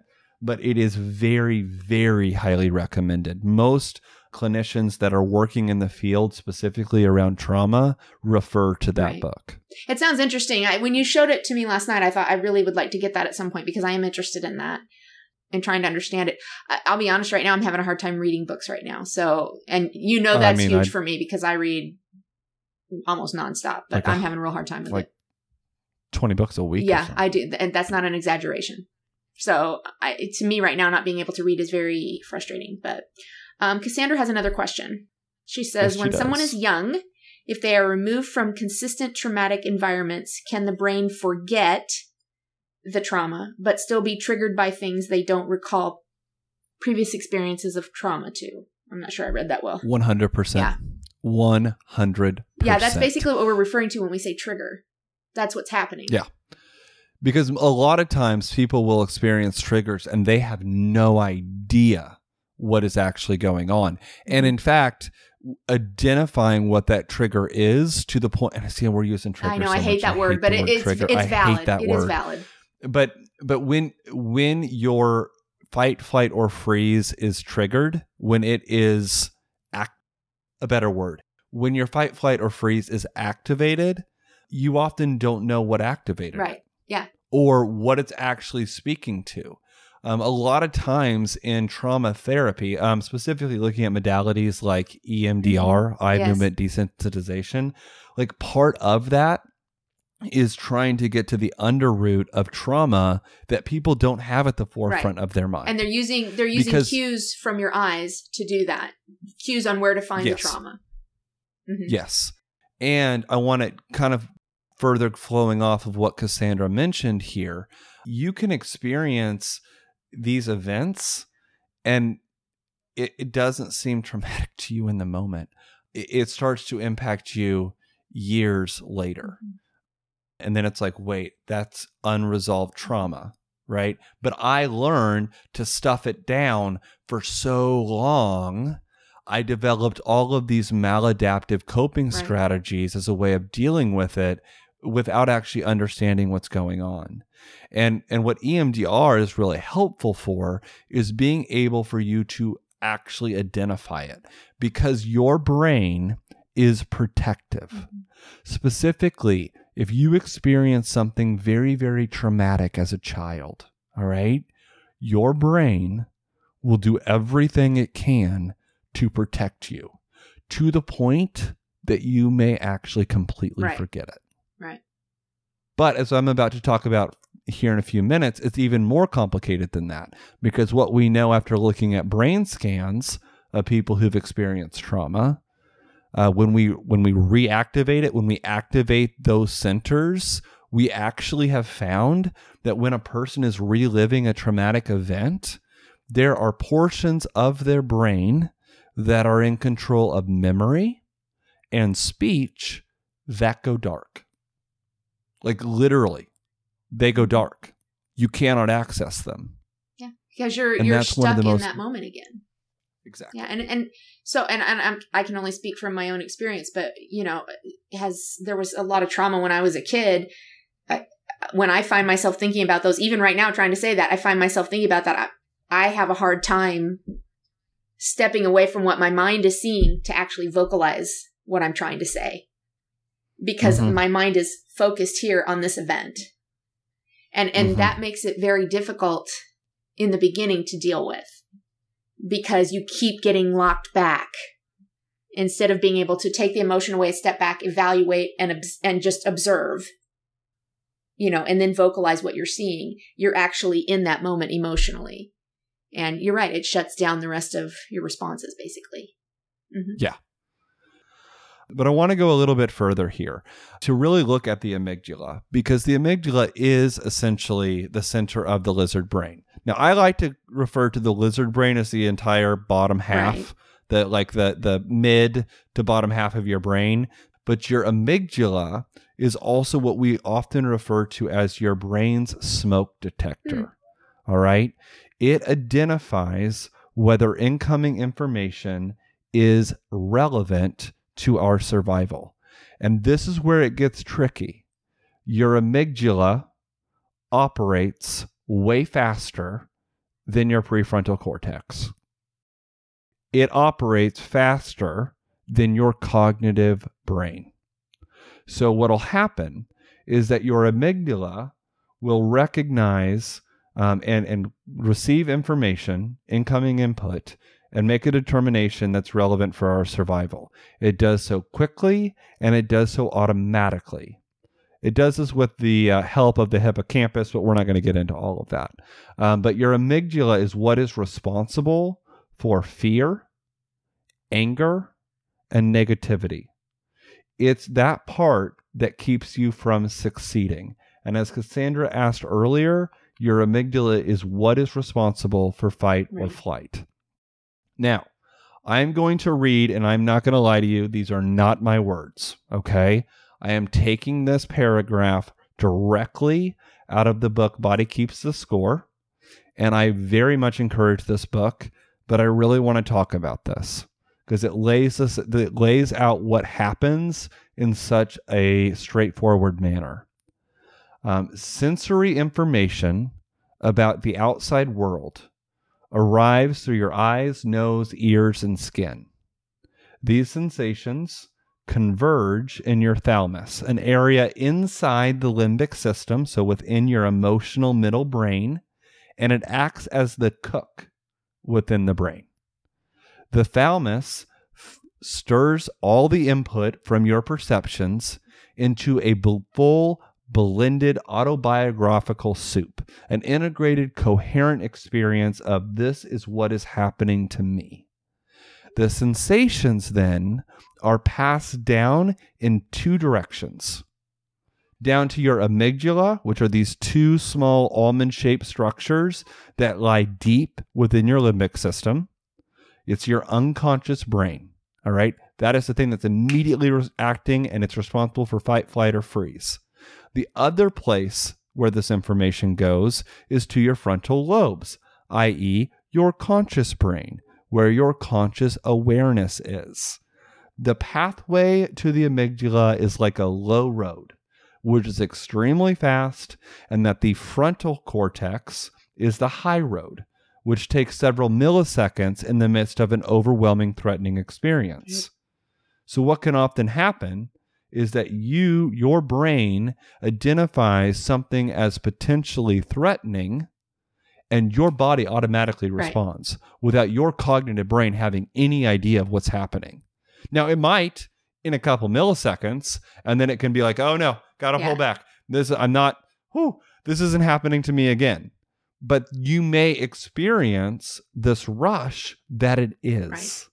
but it is very, very highly recommended. Most clinicians that are working in the field specifically around trauma refer to that
Right.
book.
It sounds interesting. I, when you showed it to me last night, I thought I really would like to get that at some point because I am interested in that and trying to understand it. I, I'll be honest, right now I'm having a hard time reading books right now. So, and you know
I
that's
mean,
huge
I-
for me because I read almost nonstop, but
Like a-
I'm having a real hard time with
like
it.
20 books a week.
Yeah. I do, and that's not an exaggeration. So, I, to me, right now, not being able to read is very frustrating. But um, Cassandra has another question. She says,
Yes, she
"When someone is young, if they are removed from consistent traumatic environments, can the brain forget the trauma but still be triggered by things they don't recall previous experiences of trauma to?" I'm not sure I read that well.
100%.
Yeah.
100%.
Yeah, that's basically what we're referring to when we say trigger. That's what's happening.
Yeah. Because a lot of times people will experience triggers and they have no idea what is actually going on. And mm-hmm. in fact, identifying what that trigger is to the point and I see we're using trigger.
I know
so
I hate
much.
that word,
hate
but it
word
is
trigger.
it's
I
valid. It is
word.
valid.
But but when when your fight, flight, or freeze is triggered, when it is a better word, when your fight, flight, or freeze is activated, you often don't know what activated it
Right. Yeah.
or what it's actually speaking to. Um, a lot of times in trauma therapy, um, specifically looking at modalities like EMDR, eye.
Yes.
movement desensitization, like part of that is trying to get to the underroot of trauma that people don't have at the forefront of their mind.
and they're using they're using
Because-
cues from your eyes to do that cues on where to find
Yes.
the trauma Mhm.
Yes. And I want to kind of further flowing off of what Cassandra mentioned here. You can experience these events and it, it doesn't seem traumatic to you in the moment. It, it starts to impact you years later. And then it's like, wait, that's unresolved trauma, right? But I learned to stuff it down for so long. I developed all of these maladaptive coping
Right.
strategies as a way of dealing with it without actually understanding what's going on. And and what EMDR is really helpful for is being able for you to actually identify it because your brain is protective. Mm-hmm. Specifically, if you experience something very very traumatic as a child, all right? Your brain will do everything it can to protect you to the point that you may actually completely
Right.
forget it.
Right.
But as I'm about to talk about here in a few minutes, it's even more complicated than that because what we know after looking at brain scans of people who've experienced trauma, uh, when we when we reactivate it, when we activate those centers, we actually have found that when a person is reliving a traumatic event, there are portions of their brain that are in control of memory and speech that go dark. Like literally, they go dark. You cannot access them.
yeah because you're
And
you're
that's one of
stuck in
most-
that moment again
Exactly.
yeah and and so and, and I'm, i can only speak from my own experience but you know has there was a lot of trauma when i was a kid I, when i find myself thinking about those even right now trying to say that i find myself thinking about that i, I have a hard time stepping away from what my mind is seeing to actually vocalize what i'm trying to say because
Mhm.
my mind is focused here on this event and and
Mhm.
that makes it very difficult in the beginning to deal with because you keep getting locked back instead of being able to take the emotion away, step back, evaluate, and and just observe. You know, and then vocalize what you're seeing. You're actually in that moment emotionally, and you're right. It shuts down the rest of your responses, basically. Mm-hmm. Yeah.
But I want to go a little bit further here to really look at the amygdala because the amygdala is essentially the center of the lizard brain. Now, I like to refer to the lizard brain as the entire bottom half,
Right.
the like the the mid to bottom half of your brain, but your amygdala is also what we often refer to as your brain's smoke detector. Hmm. All right? It identifies whether incoming information is relevant to our survival. And this is where it gets tricky. Your amygdala operates way faster than your prefrontal cortex. It operates faster than your cognitive brain. So, what'll happen is that your amygdala will recognize um, and, and receive information, incoming input, and make a determination that's relevant for our survival. It does so quickly and it does so automatically. It does this with the uh, help of the hippocampus, but we're not going to get into all of that. Um, but your amygdala is what is responsible for fear, anger, and negativity. It's that part that keeps you from succeeding. And as Cassandra asked earlier, your amygdala is what is responsible for fight right. or flight. Now, I'm going to read, and I'm not going to lie to you, these are not my words, okay? I am taking this paragraph directly out of the book Body Keeps the Score. And I very much encourage this book, but I really want to talk about this because it lays this it lays out what happens in such a straightforward manner. Um, sensory information about the outside world arrives through your eyes, nose, ears, and skin. These sensations converge in your thalamus, an area inside the limbic system, so within your emotional middle brain, and it acts as the cook within the brain. The thalamus f- stirs all the input from your perceptions into a full blended autobiographical soup, an integrated, coherent experience of this is what is happening to me. The sensations then are passed down in two directions down to your amygdala, which are these two small almond shaped structures that lie deep within your limbic system. It's your unconscious brain. All right. That is the thing that's immediately acting and it's responsible for fight, flight, or freeze. The other place where this information goes is to your frontal lobes, i.e., your conscious brain, where your conscious awareness is. The pathway to the amygdala is like a low road, which is extremely fast, and that the frontal cortex is the high road, which takes several milliseconds in the midst of an overwhelming, threatening experience. So, what can often happen is that you, your brain, identifies something as potentially threatening and your body automatically responds right. without your cognitive brain having any idea of what's happening. Now, it might in a couple milliseconds, and then it can be like, oh no, gotta yeah. pull back. This I'm not, whew, this isn't happening to me again. But you may experience this rush that it is. Right.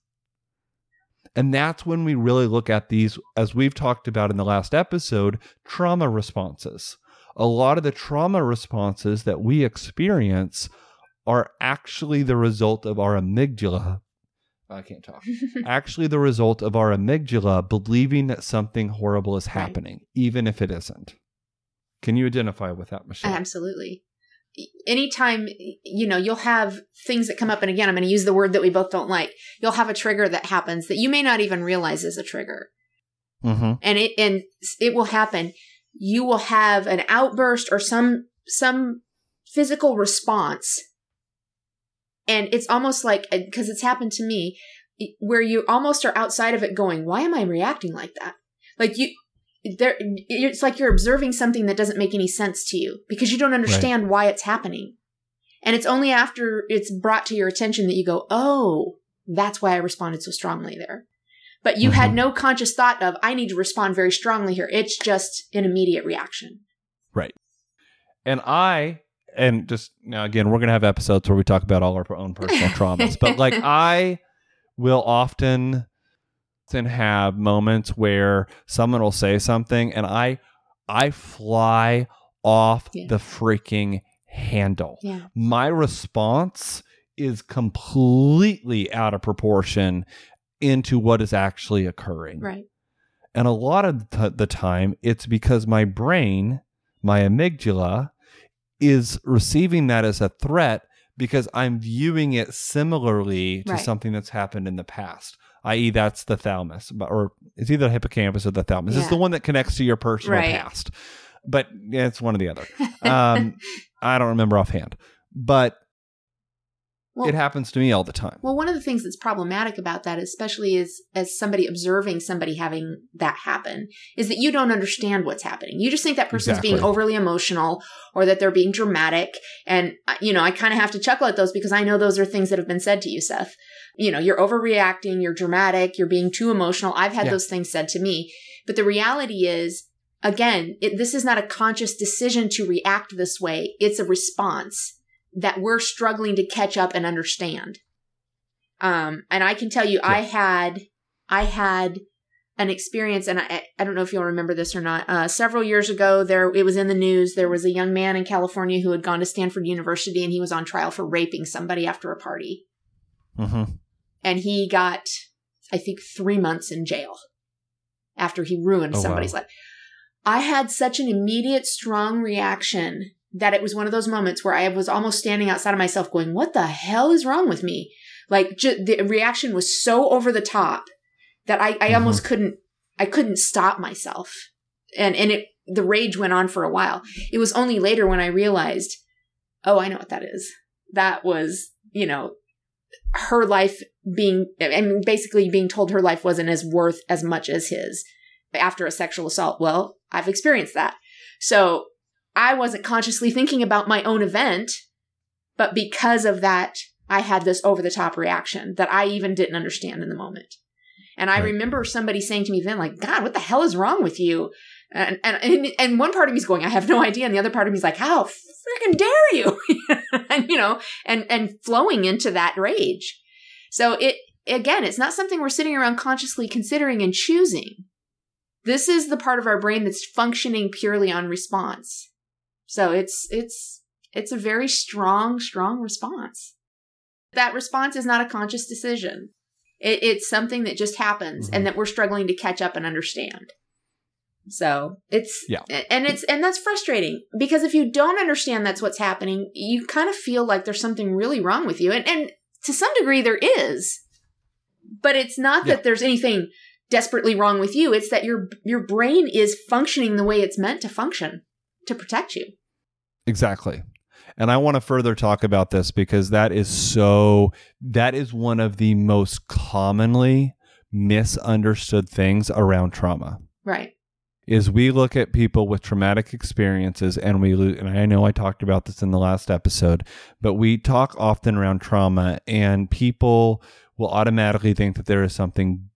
And that's when we really look at these, as we've talked about in the last episode, trauma responses a lot of the trauma responses that we experience are actually the result of our amygdala. I can't talk. actually, the result of our amygdala believing that something horrible is happening, right. even if it isn't. Can you identify with that, Michelle?
Absolutely. Anytime, you know, you'll have things that come up, and again, I'm going to use the word that we both don't like. You'll have a trigger that happens that you may not even realize is a trigger. Mm-hmm. And it and it will happen you will have an outburst or some some physical response and it's almost like because it's happened to me where you almost are outside of it going why am i reacting like that like you there it's like you're observing something that doesn't make any sense to you because you don't understand right. why it's happening and it's only after it's brought to your attention that you go oh that's why i responded so strongly there but you mm-hmm. had no conscious thought of, I need to respond very strongly here. It's just an immediate reaction.
Right. And I, and just now again, we're going to have episodes where we talk about all our own personal traumas, but like I will often and have moments where someone will say something and I, I fly off yeah. the freaking handle. Yeah. My response is completely out of proportion into what is actually occurring.
Right.
And a lot of the time, it's because my brain, my amygdala, is receiving that as a threat because I'm viewing it similarly to right. something that's happened in the past. I.e., that's the thalamus, or it's either the hippocampus or the thalamus. Yeah. It's the one that connects to your personal right. past, but yeah, it's one or the other. Um, I don't remember offhand, but
Well-
it happens to me all the time.
Well, one of the things that's problematic about that, especially as as somebody observing somebody having that happen, is that you don't understand what's happening. You just think that person's being overly emotional or that they're being dramatic. And uh, you know, I kind of have to chuckle at those because I know those are things that have been said to you, Seth. You know, you're overreacting, you're dramatic, you're being too emotional. I've had
Yeah.
those things said to me. But the reality is, again, it, this is not a conscious decision to react this way. It's a response that we're struggling to catch up and understand. Um, and I can tell you, I had, I had an experience, and I, I don't know if you'll remember this or not. Uh, several years ago, there it was in the news. There was a young man in California who had gone to Stanford University, and he was on trial for raping somebody after a party,
Mm-hmm.
and he got, I think, three months in jail after he ruined
Oh, wow.
somebody's life. I had such an immediate, strong reaction that it was one of those moments where I was almost standing outside of myself going, What the hell is wrong with me? Like, ju- the reaction was so over the top that I, I
Mhm.
almost couldn't, I couldn't stop myself. And, and it, the rage went on for a while. It was only later when I realized, oh, I know what that is. That was, you know, her life being, I mean, basically being told her life wasn't as worth as much as his after a sexual assault. Well, I've experienced that. So I wasn't consciously thinking about my own event, but because of that, I had this over the top reaction that I even didn't understand in the moment. And I remember somebody saying to me then, like, God, what the hell is wrong with you? And, and, and, one part of me's going, I have no idea. And the other part of me's like, how freaking dare you? and, you know, and, and flowing into that rage. So it, again, it's not something we're sitting around consciously considering and choosing. This is the part of our brain that's functioning purely on response. So it's, it's, it's a very strong, strong response. That response is not a conscious decision. It, it's something that just happens
Mhm.
and that we're struggling to catch up and understand. So it's
Yeah.
and it's and that's frustrating because if you don't understand that's what's happening, you kind of feel like there's something really wrong with you. And and to some degree there is. But it's not
Yeah.
that there's anything desperately wrong with you. It's that your your brain is functioning the way it's meant to function to protect you.
Exactly. And I want to further talk about this because that is so, that is one of the most commonly misunderstood things around trauma.
Right.
Is we look at people with traumatic experiences and we and I know I talked about this in the last episode, but we talk often around trauma and people will automatically think that there is something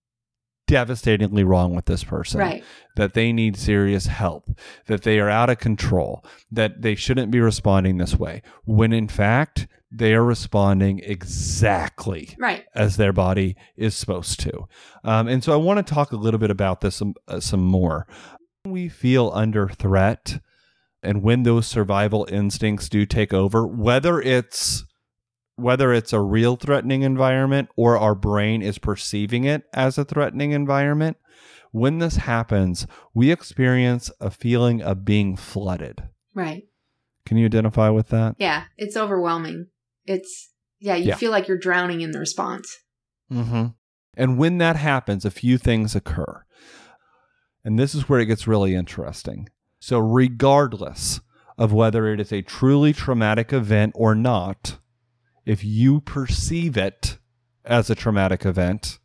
devastatingly wrong with this person
Right.
that they need serious help, that they are out of control, that they shouldn't be responding this way, when in fact, they are responding exactly
Right.
as their body is supposed to. Um, and so I want to talk a little bit about this some, uh, some more. When we feel under threat and when those survival instincts do take over, whether it's whether it's a real threatening environment or our brain is perceiving it as a threatening environment, when this happens, we experience a feeling of being flooded.
Right.
Can you identify with that?
Yeah. It's overwhelming. It's yeah, you
Yeah.
feel like you're drowning in the response.
Mm-hmm. And when that happens, a few things occur. And this is where it gets really interesting. So, regardless of whether it is a truly traumatic event or not, if you perceive it as a traumatic event,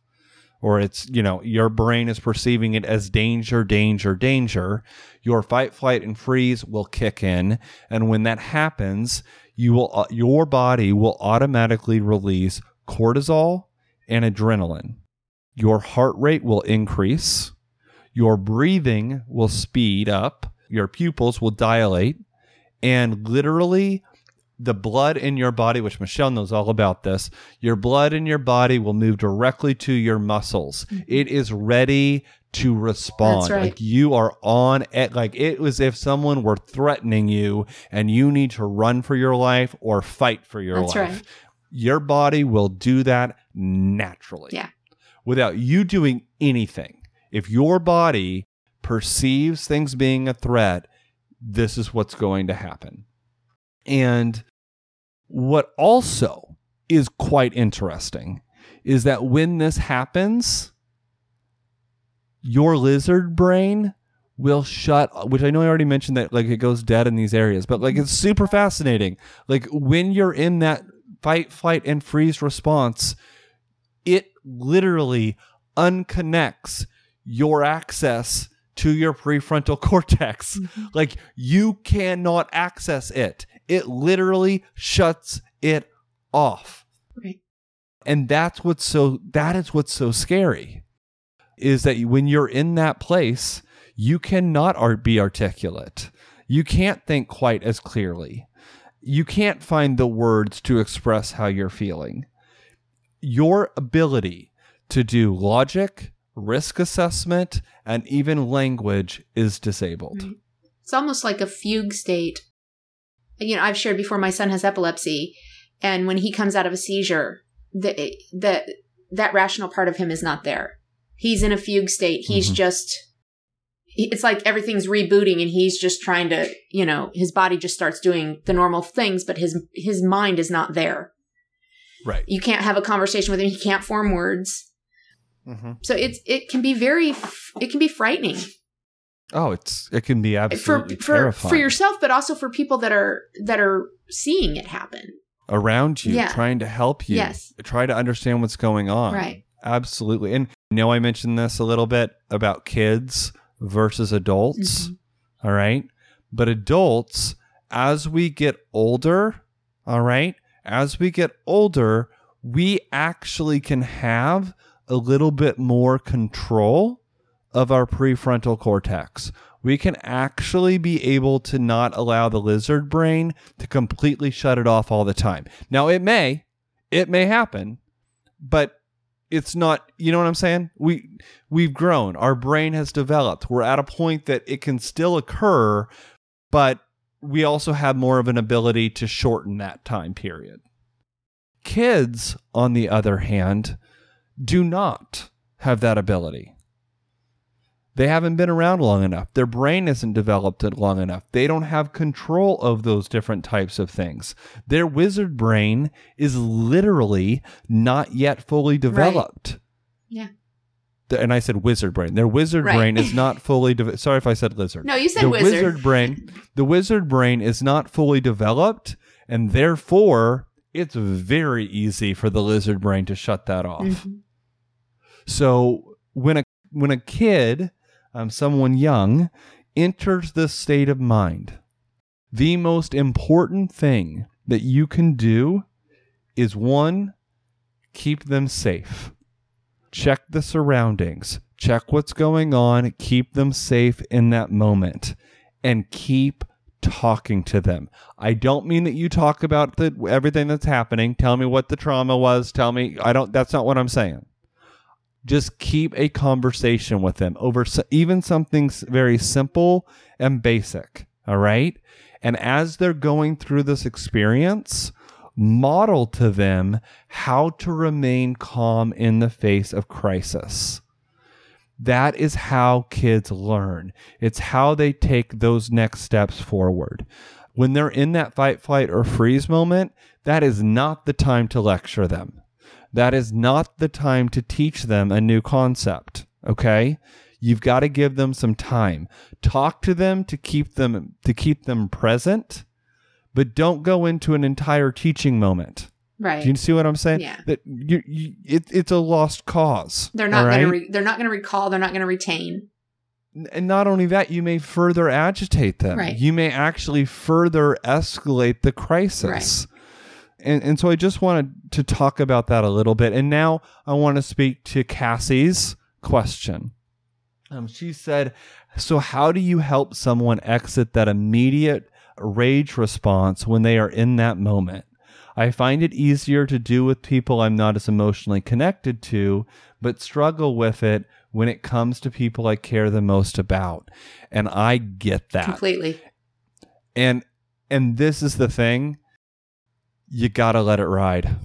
or it's, you know, your brain is perceiving it as danger, danger, danger, your fight, flight, and freeze will kick in. And when that happens, you will, uh, your body will automatically release cortisol and adrenaline. Your heart rate will increase. Your breathing will speed up. Your pupils will dilate. And literally, the blood in your body, which Michelle knows all about this, your blood in your body will move directly to your muscles. Mm-hmm. It is ready to respond.
That's right.
Like you are on it. Like it was if someone were threatening you and you need to run for your life or fight for your
That's
life.
right.
Your body will do that naturally.
Yeah.
Without you doing anything. If your body perceives things being a threat, this is what's going to happen. And what also is quite interesting is that when this happens, your lizard brain will shut which I know I already mentioned that like it goes dead in these areas, but like it's super fascinating. Like when you're in that fight, flight, and freeze response, it literally unconnects your access to your prefrontal cortex.
Mm-hmm.
Like you cannot access it. It literally shuts it off.
Right.
And that's what's so that is what's so scary is that when you're in that place, you cannot art- be articulate. You can't think quite as clearly. You can't find the words to express how you're feeling. Your ability to do logic, risk assessment, and even language is disabled.
Right. It's almost like a fugue state. You know, I've shared before my son has epilepsy, and when he comes out of a seizure, the the that rational part of him is not there. He's in a fugue state. He's
Mhm.
just it's like everything's rebooting and he's just trying to, you know, his body just starts doing the normal things, but his his mind is not there.
Right.
You can't have a conversation with him. He can't form words.
Mm-hmm.
So it's it can be very it can be frightening.
Oh, it's it can be absolutely
for
terrifying
for yourself, but also for people that are that are seeing it happen.
around you,
Yeah.
trying to help you,
Yes.
try to understand what's going on.
Right.
Absolutely. And you know, I mentioned this a little bit about kids versus adults.
Mhm.
All right. But adults, as we get older, all right, as we get older, we actually can have a little bit more control of our prefrontal cortex. We can actually be able to not allow the lizard brain to completely shut it off all the time. Now, it may, it may happen, but it's not you know what i'm saying? We we've grown. Our brain has developed. We're at a point that it can still occur but we also have more of an ability to shorten that time period. Kids on the other hand do not have that ability they haven't been around long enough their brain isn't developed long enough they don't have control of those different types of things their wizard brain is literally not yet fully developed
Yeah.
And I said wizard brain. Their wizard
Right.
brain is not fully. De- Sorry if I said lizard.
No, you said
the
wizard.
brain. The wizard brain is not fully developed, and therefore it's very easy for the lizard brain to shut that off.
Mhm.
So when a when a kid, um, someone young, enters this state of mind, the most important thing that you can do is one, keep them safe. Check the surroundings. Check what's going on. Keep them safe in that moment, and keep talking to them. I don't mean that you talk about the everything that's happening. Tell me what the trauma was. Tell me I don't that's not what I'm saying. Just keep a conversation with them over s- even something very simple and basic, all right? And as they're going through this experience, model to them how to remain calm in the face of crisis. That is how kids learn. It's how they take those next steps forward. When they're in that fight, flight, or freeze moment, that is not the time to lecture them. That is not the time to teach them a new concept. Okay? You've got to give them some time. Talk to them to keep them to keep them present, but don't go into an entire teaching moment.
Right.
Do you see what I'm saying?
Yeah.
That you, you it, it's a lost cause.
they're not
all
going to re- they're not going to recall, they're not going to retain.
and not only that, you may further agitate them.
Right.
You may actually further escalate the crisis. And, and so I just wanted to talk about that a little bit. And now I want to speak to Cassie's question. Um, she said, So, how do you help someone exit that immediate rage response when they are in that moment? I find it easier to do with people I'm not as emotionally connected to, but struggle with it when it comes to people I care the most about. And I get that.
Completely.
And and this is the thing, you got to let it ride.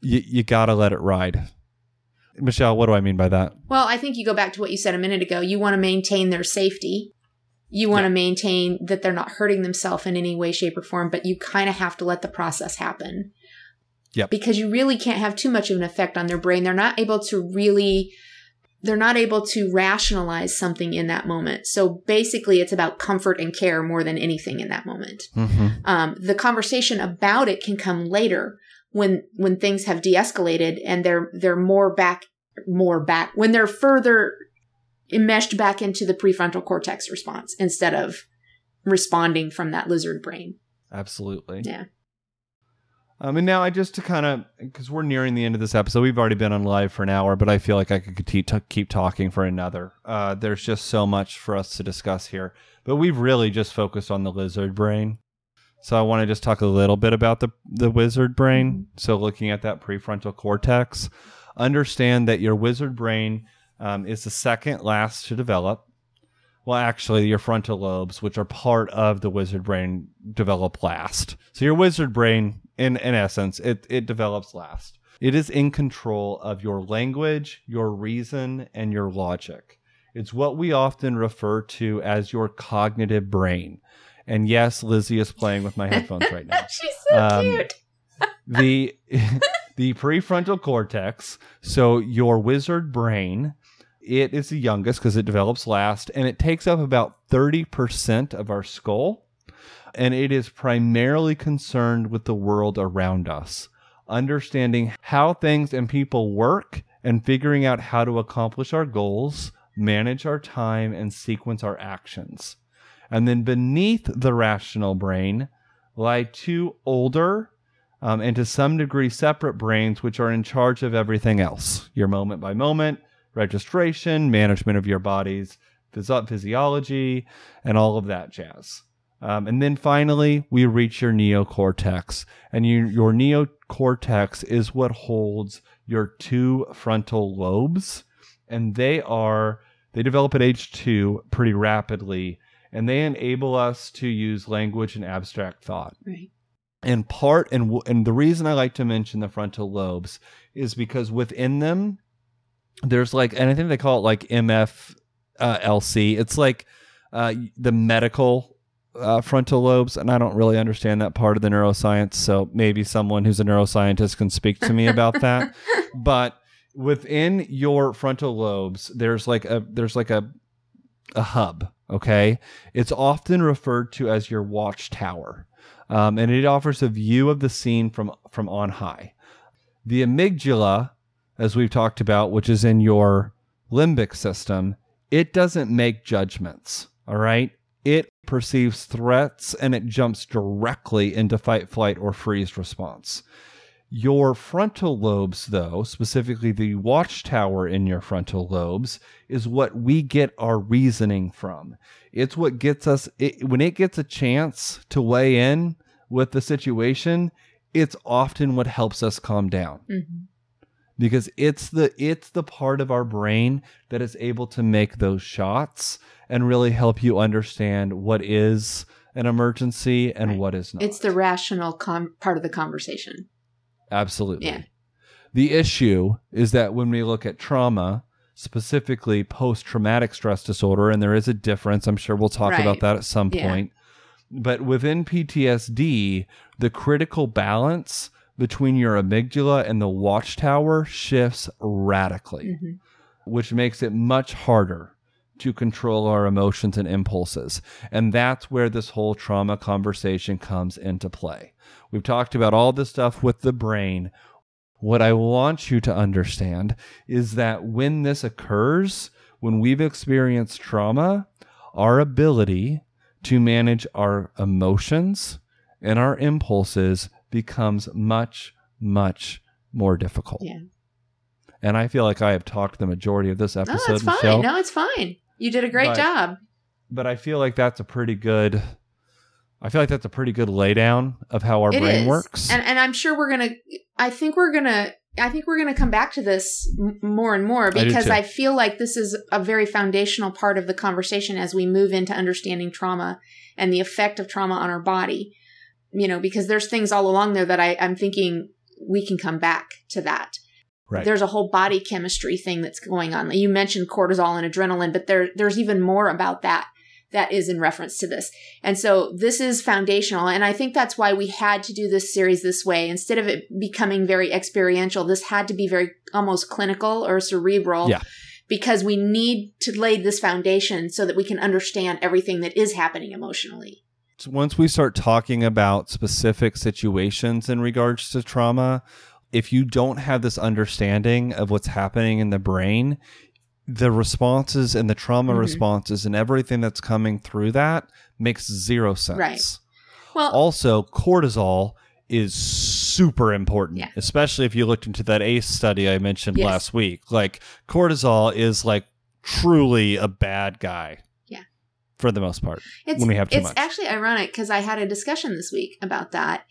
You you got to let it ride. Michelle, what do I mean by that?
Well, I think you go back to what you said a minute ago. You want to maintain their safety. You want
Yeah.
to maintain that they're not hurting themselves in any way, shape, or form, but you kind of have to let the process happen.
Yep.
Because you really can't have too much of an effect on their brain. They're not able to really they're not able to rationalize something in that moment. So basically, it's about comfort and care more than anything in that moment.
Mm-hmm.
Um, the conversation about it can come later when when things have de-escalated and they're they're more back more back when they're further enmeshed back into the prefrontal cortex response instead of responding from that lizard brain.
Absolutely.
Yeah.
Um, and now I just to kind of because we're nearing the end of this episode, we've already been on live for an hour, but I feel like I could keep keep talking for another. Uh, there's just so much for us to discuss here, but we've really just focused on the lizard brain. So I want to just talk a little bit about the the wizard brain. So looking at that prefrontal cortex, understand that your wizard brain um, is the second last to develop. Well, actually, your frontal lobes, which are part of the wizard brain, develop last. So your wizard brain, in in essence, it it develops last. It is in control of your language, your reason, and your logic. It's what we often refer to as your cognitive brain. And yes, Lizzie is playing with my headphones right now.
She's so
Um,
cute.
the the prefrontal cortex so your wizard brain it is the youngest because it develops last and it takes up about 30% of our skull and it is primarily concerned with the world around us understanding how things and people work and figuring out how to accomplish our goals manage our time and sequence our actions. And then beneath the rational brain lie two older um, and to some degree separate brains which are in charge of everything else. Your moment by moment registration management of your body's physio- physiology and all of that jazz um, and then finally we reach your neocortex and you, your neocortex is what holds your two frontal lobes and they are they develop at age two pretty rapidly and they enable us to use language and abstract thought
Right.
and part and and the reason I like to mention the frontal lobes is because within them there's like and I think they call it like MF uh, LC. It's like uh, the medical uh, frontal lobes, and I don't really understand that part of the neuroscience. So maybe someone who's a neuroscientist can speak to me about that. But within your frontal lobes, there's like a there's like a a hub. Okay, it's often referred to as your watchtower um, and it offers a view of the scene from from on high. The amygdala, as we've talked about, which is in your limbic system, it doesn't make judgments. All right, it perceives threats and it jumps directly into fight, flight, or freeze response. Your frontal lobes, though, specifically the watchtower in your frontal lobes, is what we get our reasoning from. It's what gets us, it, when it gets a chance to weigh in with the situation, it's often what helps us calm down
Mhm.
because it's the it's the part of our brain that is able to make those shots and really help you understand what is an emergency and
Right.
what is not.
It's the rational com- part of the conversation.
Absolutely.
Yeah.
The issue is that when we look at trauma, specifically post traumatic stress disorder, and there is a difference, I'm sure we'll talk
Right.
about that at some
Yeah.
point. But within PTSD, the critical balance between your amygdala and the watchtower shifts radically,
Mhm.
which makes it much harder to control our emotions and impulses. And that's where this whole trauma conversation comes into play. We've talked about all this stuff with the brain. What I want you to understand is that when this occurs, when we've experienced trauma, our ability to manage our emotions and our impulses becomes much, much more difficult.
Yeah.
And I feel like I have talked the majority of this episode.
No, it's fine.
Michelle.
No, it's fine. You did a great
But-
job.
But I feel like that's a pretty good. I feel like that's a pretty good laydown of how our
It
brain
is.
works.
And and I'm sure we're gonna. I think we're gonna. I think we're gonna come back to this m- more and more because
too.
I, feel like this is a very foundational part of the conversation as we move into understanding trauma and the effect of trauma on our body. You know, because there's things all along there that I, I'm thinking we can come back to that.
Right.
There's a whole body chemistry thing that's going on. You mentioned cortisol and adrenaline, but there there's even more about that that is in reference to this. And so this is foundational. And I think that's why we had to do this series this way. Instead of it becoming very experiential, this had to be very almost clinical or cerebral.
Yeah.
because we need to lay this foundation so that we can understand everything that is happening emotionally.
Once we start talking about specific situations in regards to trauma, if you don't have this understanding of what's happening in the brain, the responses and the trauma
Mhm.
responses and everything that's coming through that makes zero sense.
Right. Well,
Also, cortisol is super important,
Yeah.
especially if you looked into that ACE study I mentioned
Yes.
last week. Like, cortisol is like truly a bad guy.
Yeah.
For the most part.
It's,
when we have too
it's
much.
actually ironic because I had a discussion this week about that.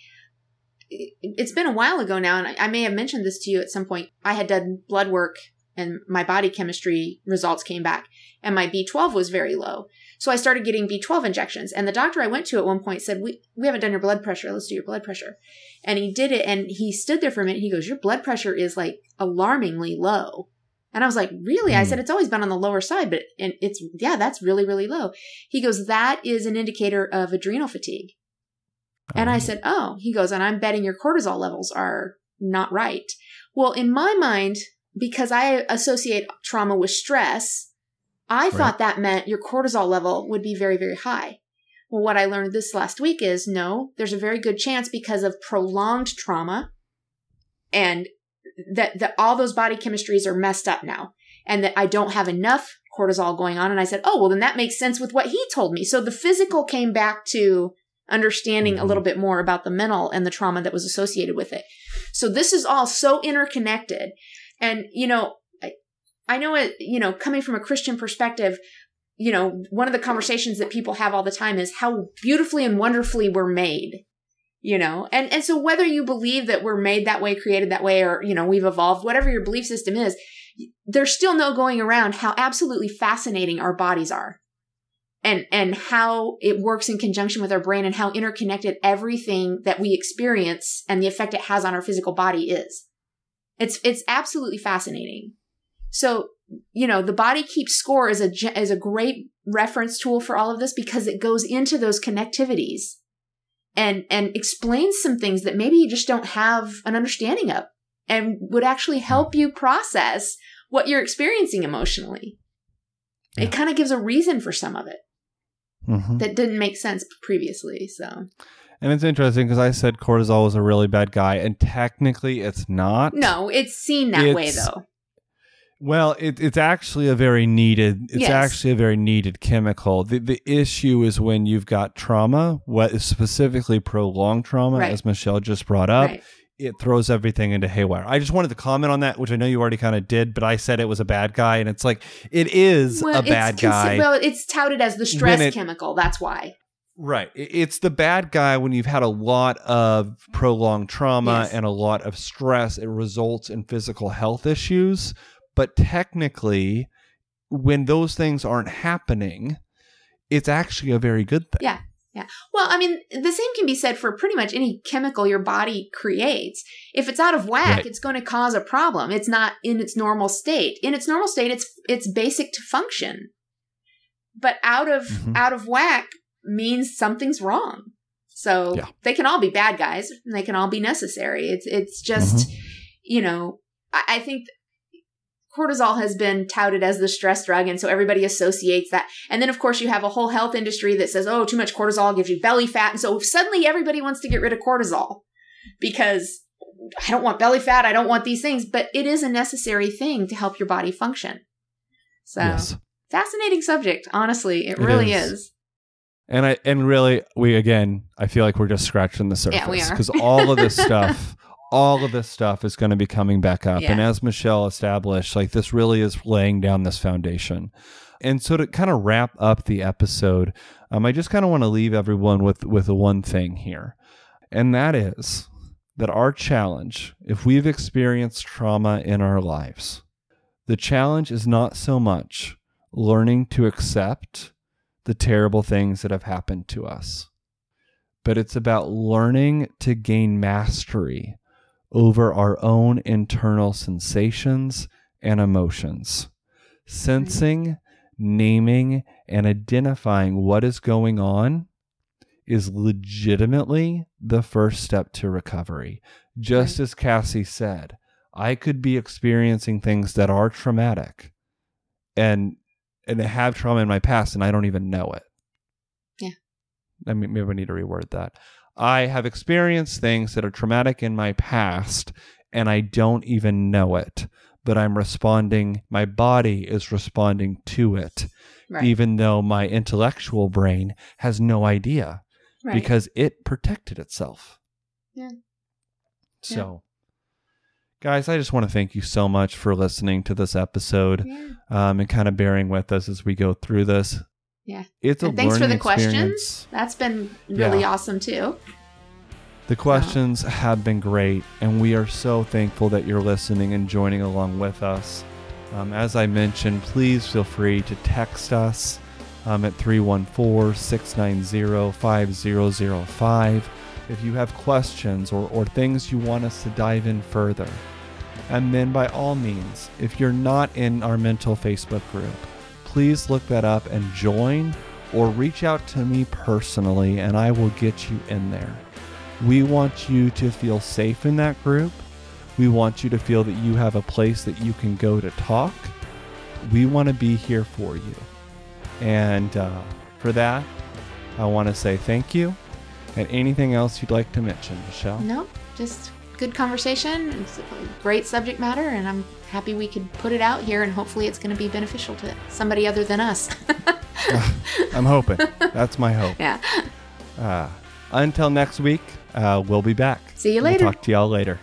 It- It's been a while ago now, and I- may have mentioned this to you at some point. I had done blood work, and my body chemistry results came back, and my B12 was very low. So I started getting B12 injections, and the doctor I went to at one point said, "We we haven't done your blood pressure. Let's do your blood pressure." And he did it, and he stood there for a minute. He goes, "Your blood pressure is like alarmingly low." And I was like, really? I
Hmm.
said, it's always been on the lower side, but and it's, yeah, that's really, really low. He goes, that is an indicator of adrenal fatigue. And I
Um,
said, oh, he goes, and I'm betting your cortisol levels are not right. Well, in my mind, because I associate trauma with stress, I
Right.
thought that meant your cortisol level would be very, very high. Well, what I learned this last week is no, there's a very good chance because of prolonged trauma and that, that all those body chemistries are messed up now and that I don't have enough cortisol going on. And I said, oh, well, then that makes sense with what he told me. So the physical came back to understanding a
Mhm.
little bit more about the mental and the trauma that was associated with it. So this is all so interconnected. And, you know, I, I know it, you know, coming from a Christian perspective, you know, one of the conversations that people have all the time is how beautifully and wonderfully we're made. You know, and, and so whether you believe that we're made that way, created that way, or, you know, we've evolved, whatever your belief system is, there's still no going around how absolutely fascinating our bodies are and and how it works in conjunction with our brain and how interconnected everything that we experience and the effect it has on our physical body is. It's it's absolutely fascinating. So you know the body keeps score is a is a great reference tool for all of this because it goes into those connectivities and and explains some things that maybe you just don't have an understanding of and would actually hmm. help you process what you're experiencing emotionally.
Yeah.
it kind of gives a reason for some of it
mhm.
that didn't make sense previously. So
And it's interesting because I said cortisol was a really bad guy, and technically it's not.
no, it's seen that way though.
Well, it, it's actually a very needed. It's
Yes.
actually a very needed chemical. The the issue is when you've got trauma, what is specifically prolonged trauma,
Right.
as Michelle just brought up.
right.
It throws everything into haywire. I just wanted to comment on that, which I know you already kind of did, but I said it was a bad guy, and it's like it is
Well,
a bad
consi-
guy.
Well, it's touted as the stress
it-
chemical. That's why.
Right. It's the bad guy when you've had a lot of prolonged trauma
Yes.
and a lot of stress. It results in physical health issues. But technically, when those things aren't happening, it's actually a very good thing.
Yeah. Well, I mean, the same can be said for pretty much any chemical your body creates. If it's out of whack,
Right.
it's going to cause a problem. It's not in its normal state. In its normal state, it's it's basic to function. But out of
Mhm.
out of whack means something's wrong. So
Yeah.
they can all be bad guys and they can all be necessary. It's it's just you know, I, I think cortisol has been touted as the stress drug, and so everybody associates that. And then, of course, you have a whole health industry that says, "Oh, too much cortisol gives you belly fat," and so suddenly everybody wants to get rid of cortisol because I don't want belly fat. I don't want these things, but it is a necessary thing to help your body function. So
Yes.
fascinating subject. Honestly, it,
It
really
is.
is.
And I and really we again I feel like we're just scratching the surface
Yeah,
because all of this stuff all of this stuff is going to be coming back up
Yeah.
and as Michelle established like this really is laying down this foundation. And so to kind of wrap up the episode, um, I just kind of want to leave everyone with with the one thing here. And that is that our challenge, if we've experienced trauma in our lives, the challenge is not so much learning to accept the terrible things that have happened to us, but it's about learning to gain mastery over our own internal sensations and emotions, sensing, naming, and identifying what is going on is legitimately the first step to recovery. Just as Cassie said, I could be experiencing things that are traumatic and and have trauma in my past and I don't even know it.
Yeah.
I mean, maybe I need to reword that. I have experienced things that are traumatic in my past and I don't even know it, but I'm responding, my body is responding to it,
Right.
even though my intellectual brain has no idea
right.
because it protected itself.
Yeah.
So, guys, I just want to thank you so much for listening to this episode
yeah.
um, and kind of bearing with us as we go through this.
Yeah.
It's a
And thanks for the questions.
experience.
That's been really
Yeah.
awesome too.
The questions have been great, and we are so thankful that you're listening and joining along with us. Um, as I mentioned, please feel free to text us um, at 314 690 5005 if you have questions or, or things you want us to dive in further. And then, by all means, if you're not in our mental Facebook group, please look that up and join or reach out to me personally, and I will get you in there. We want you to feel safe in that group. We want you to feel that you have a place that you can go to talk. We want to be here for you. And uh, for that, I want to say thank you. And anything else you'd like to mention, Michelle?
No, just good conversation. It's a great subject matter, and I'm happy we could put it out here, and hopefully it's going to be beneficial to somebody other than us.
I'm hoping. That's my hope.
yeah.
Uh, until next week, uh, we'll be back.
See you
We'll
later.
talk to y'all later.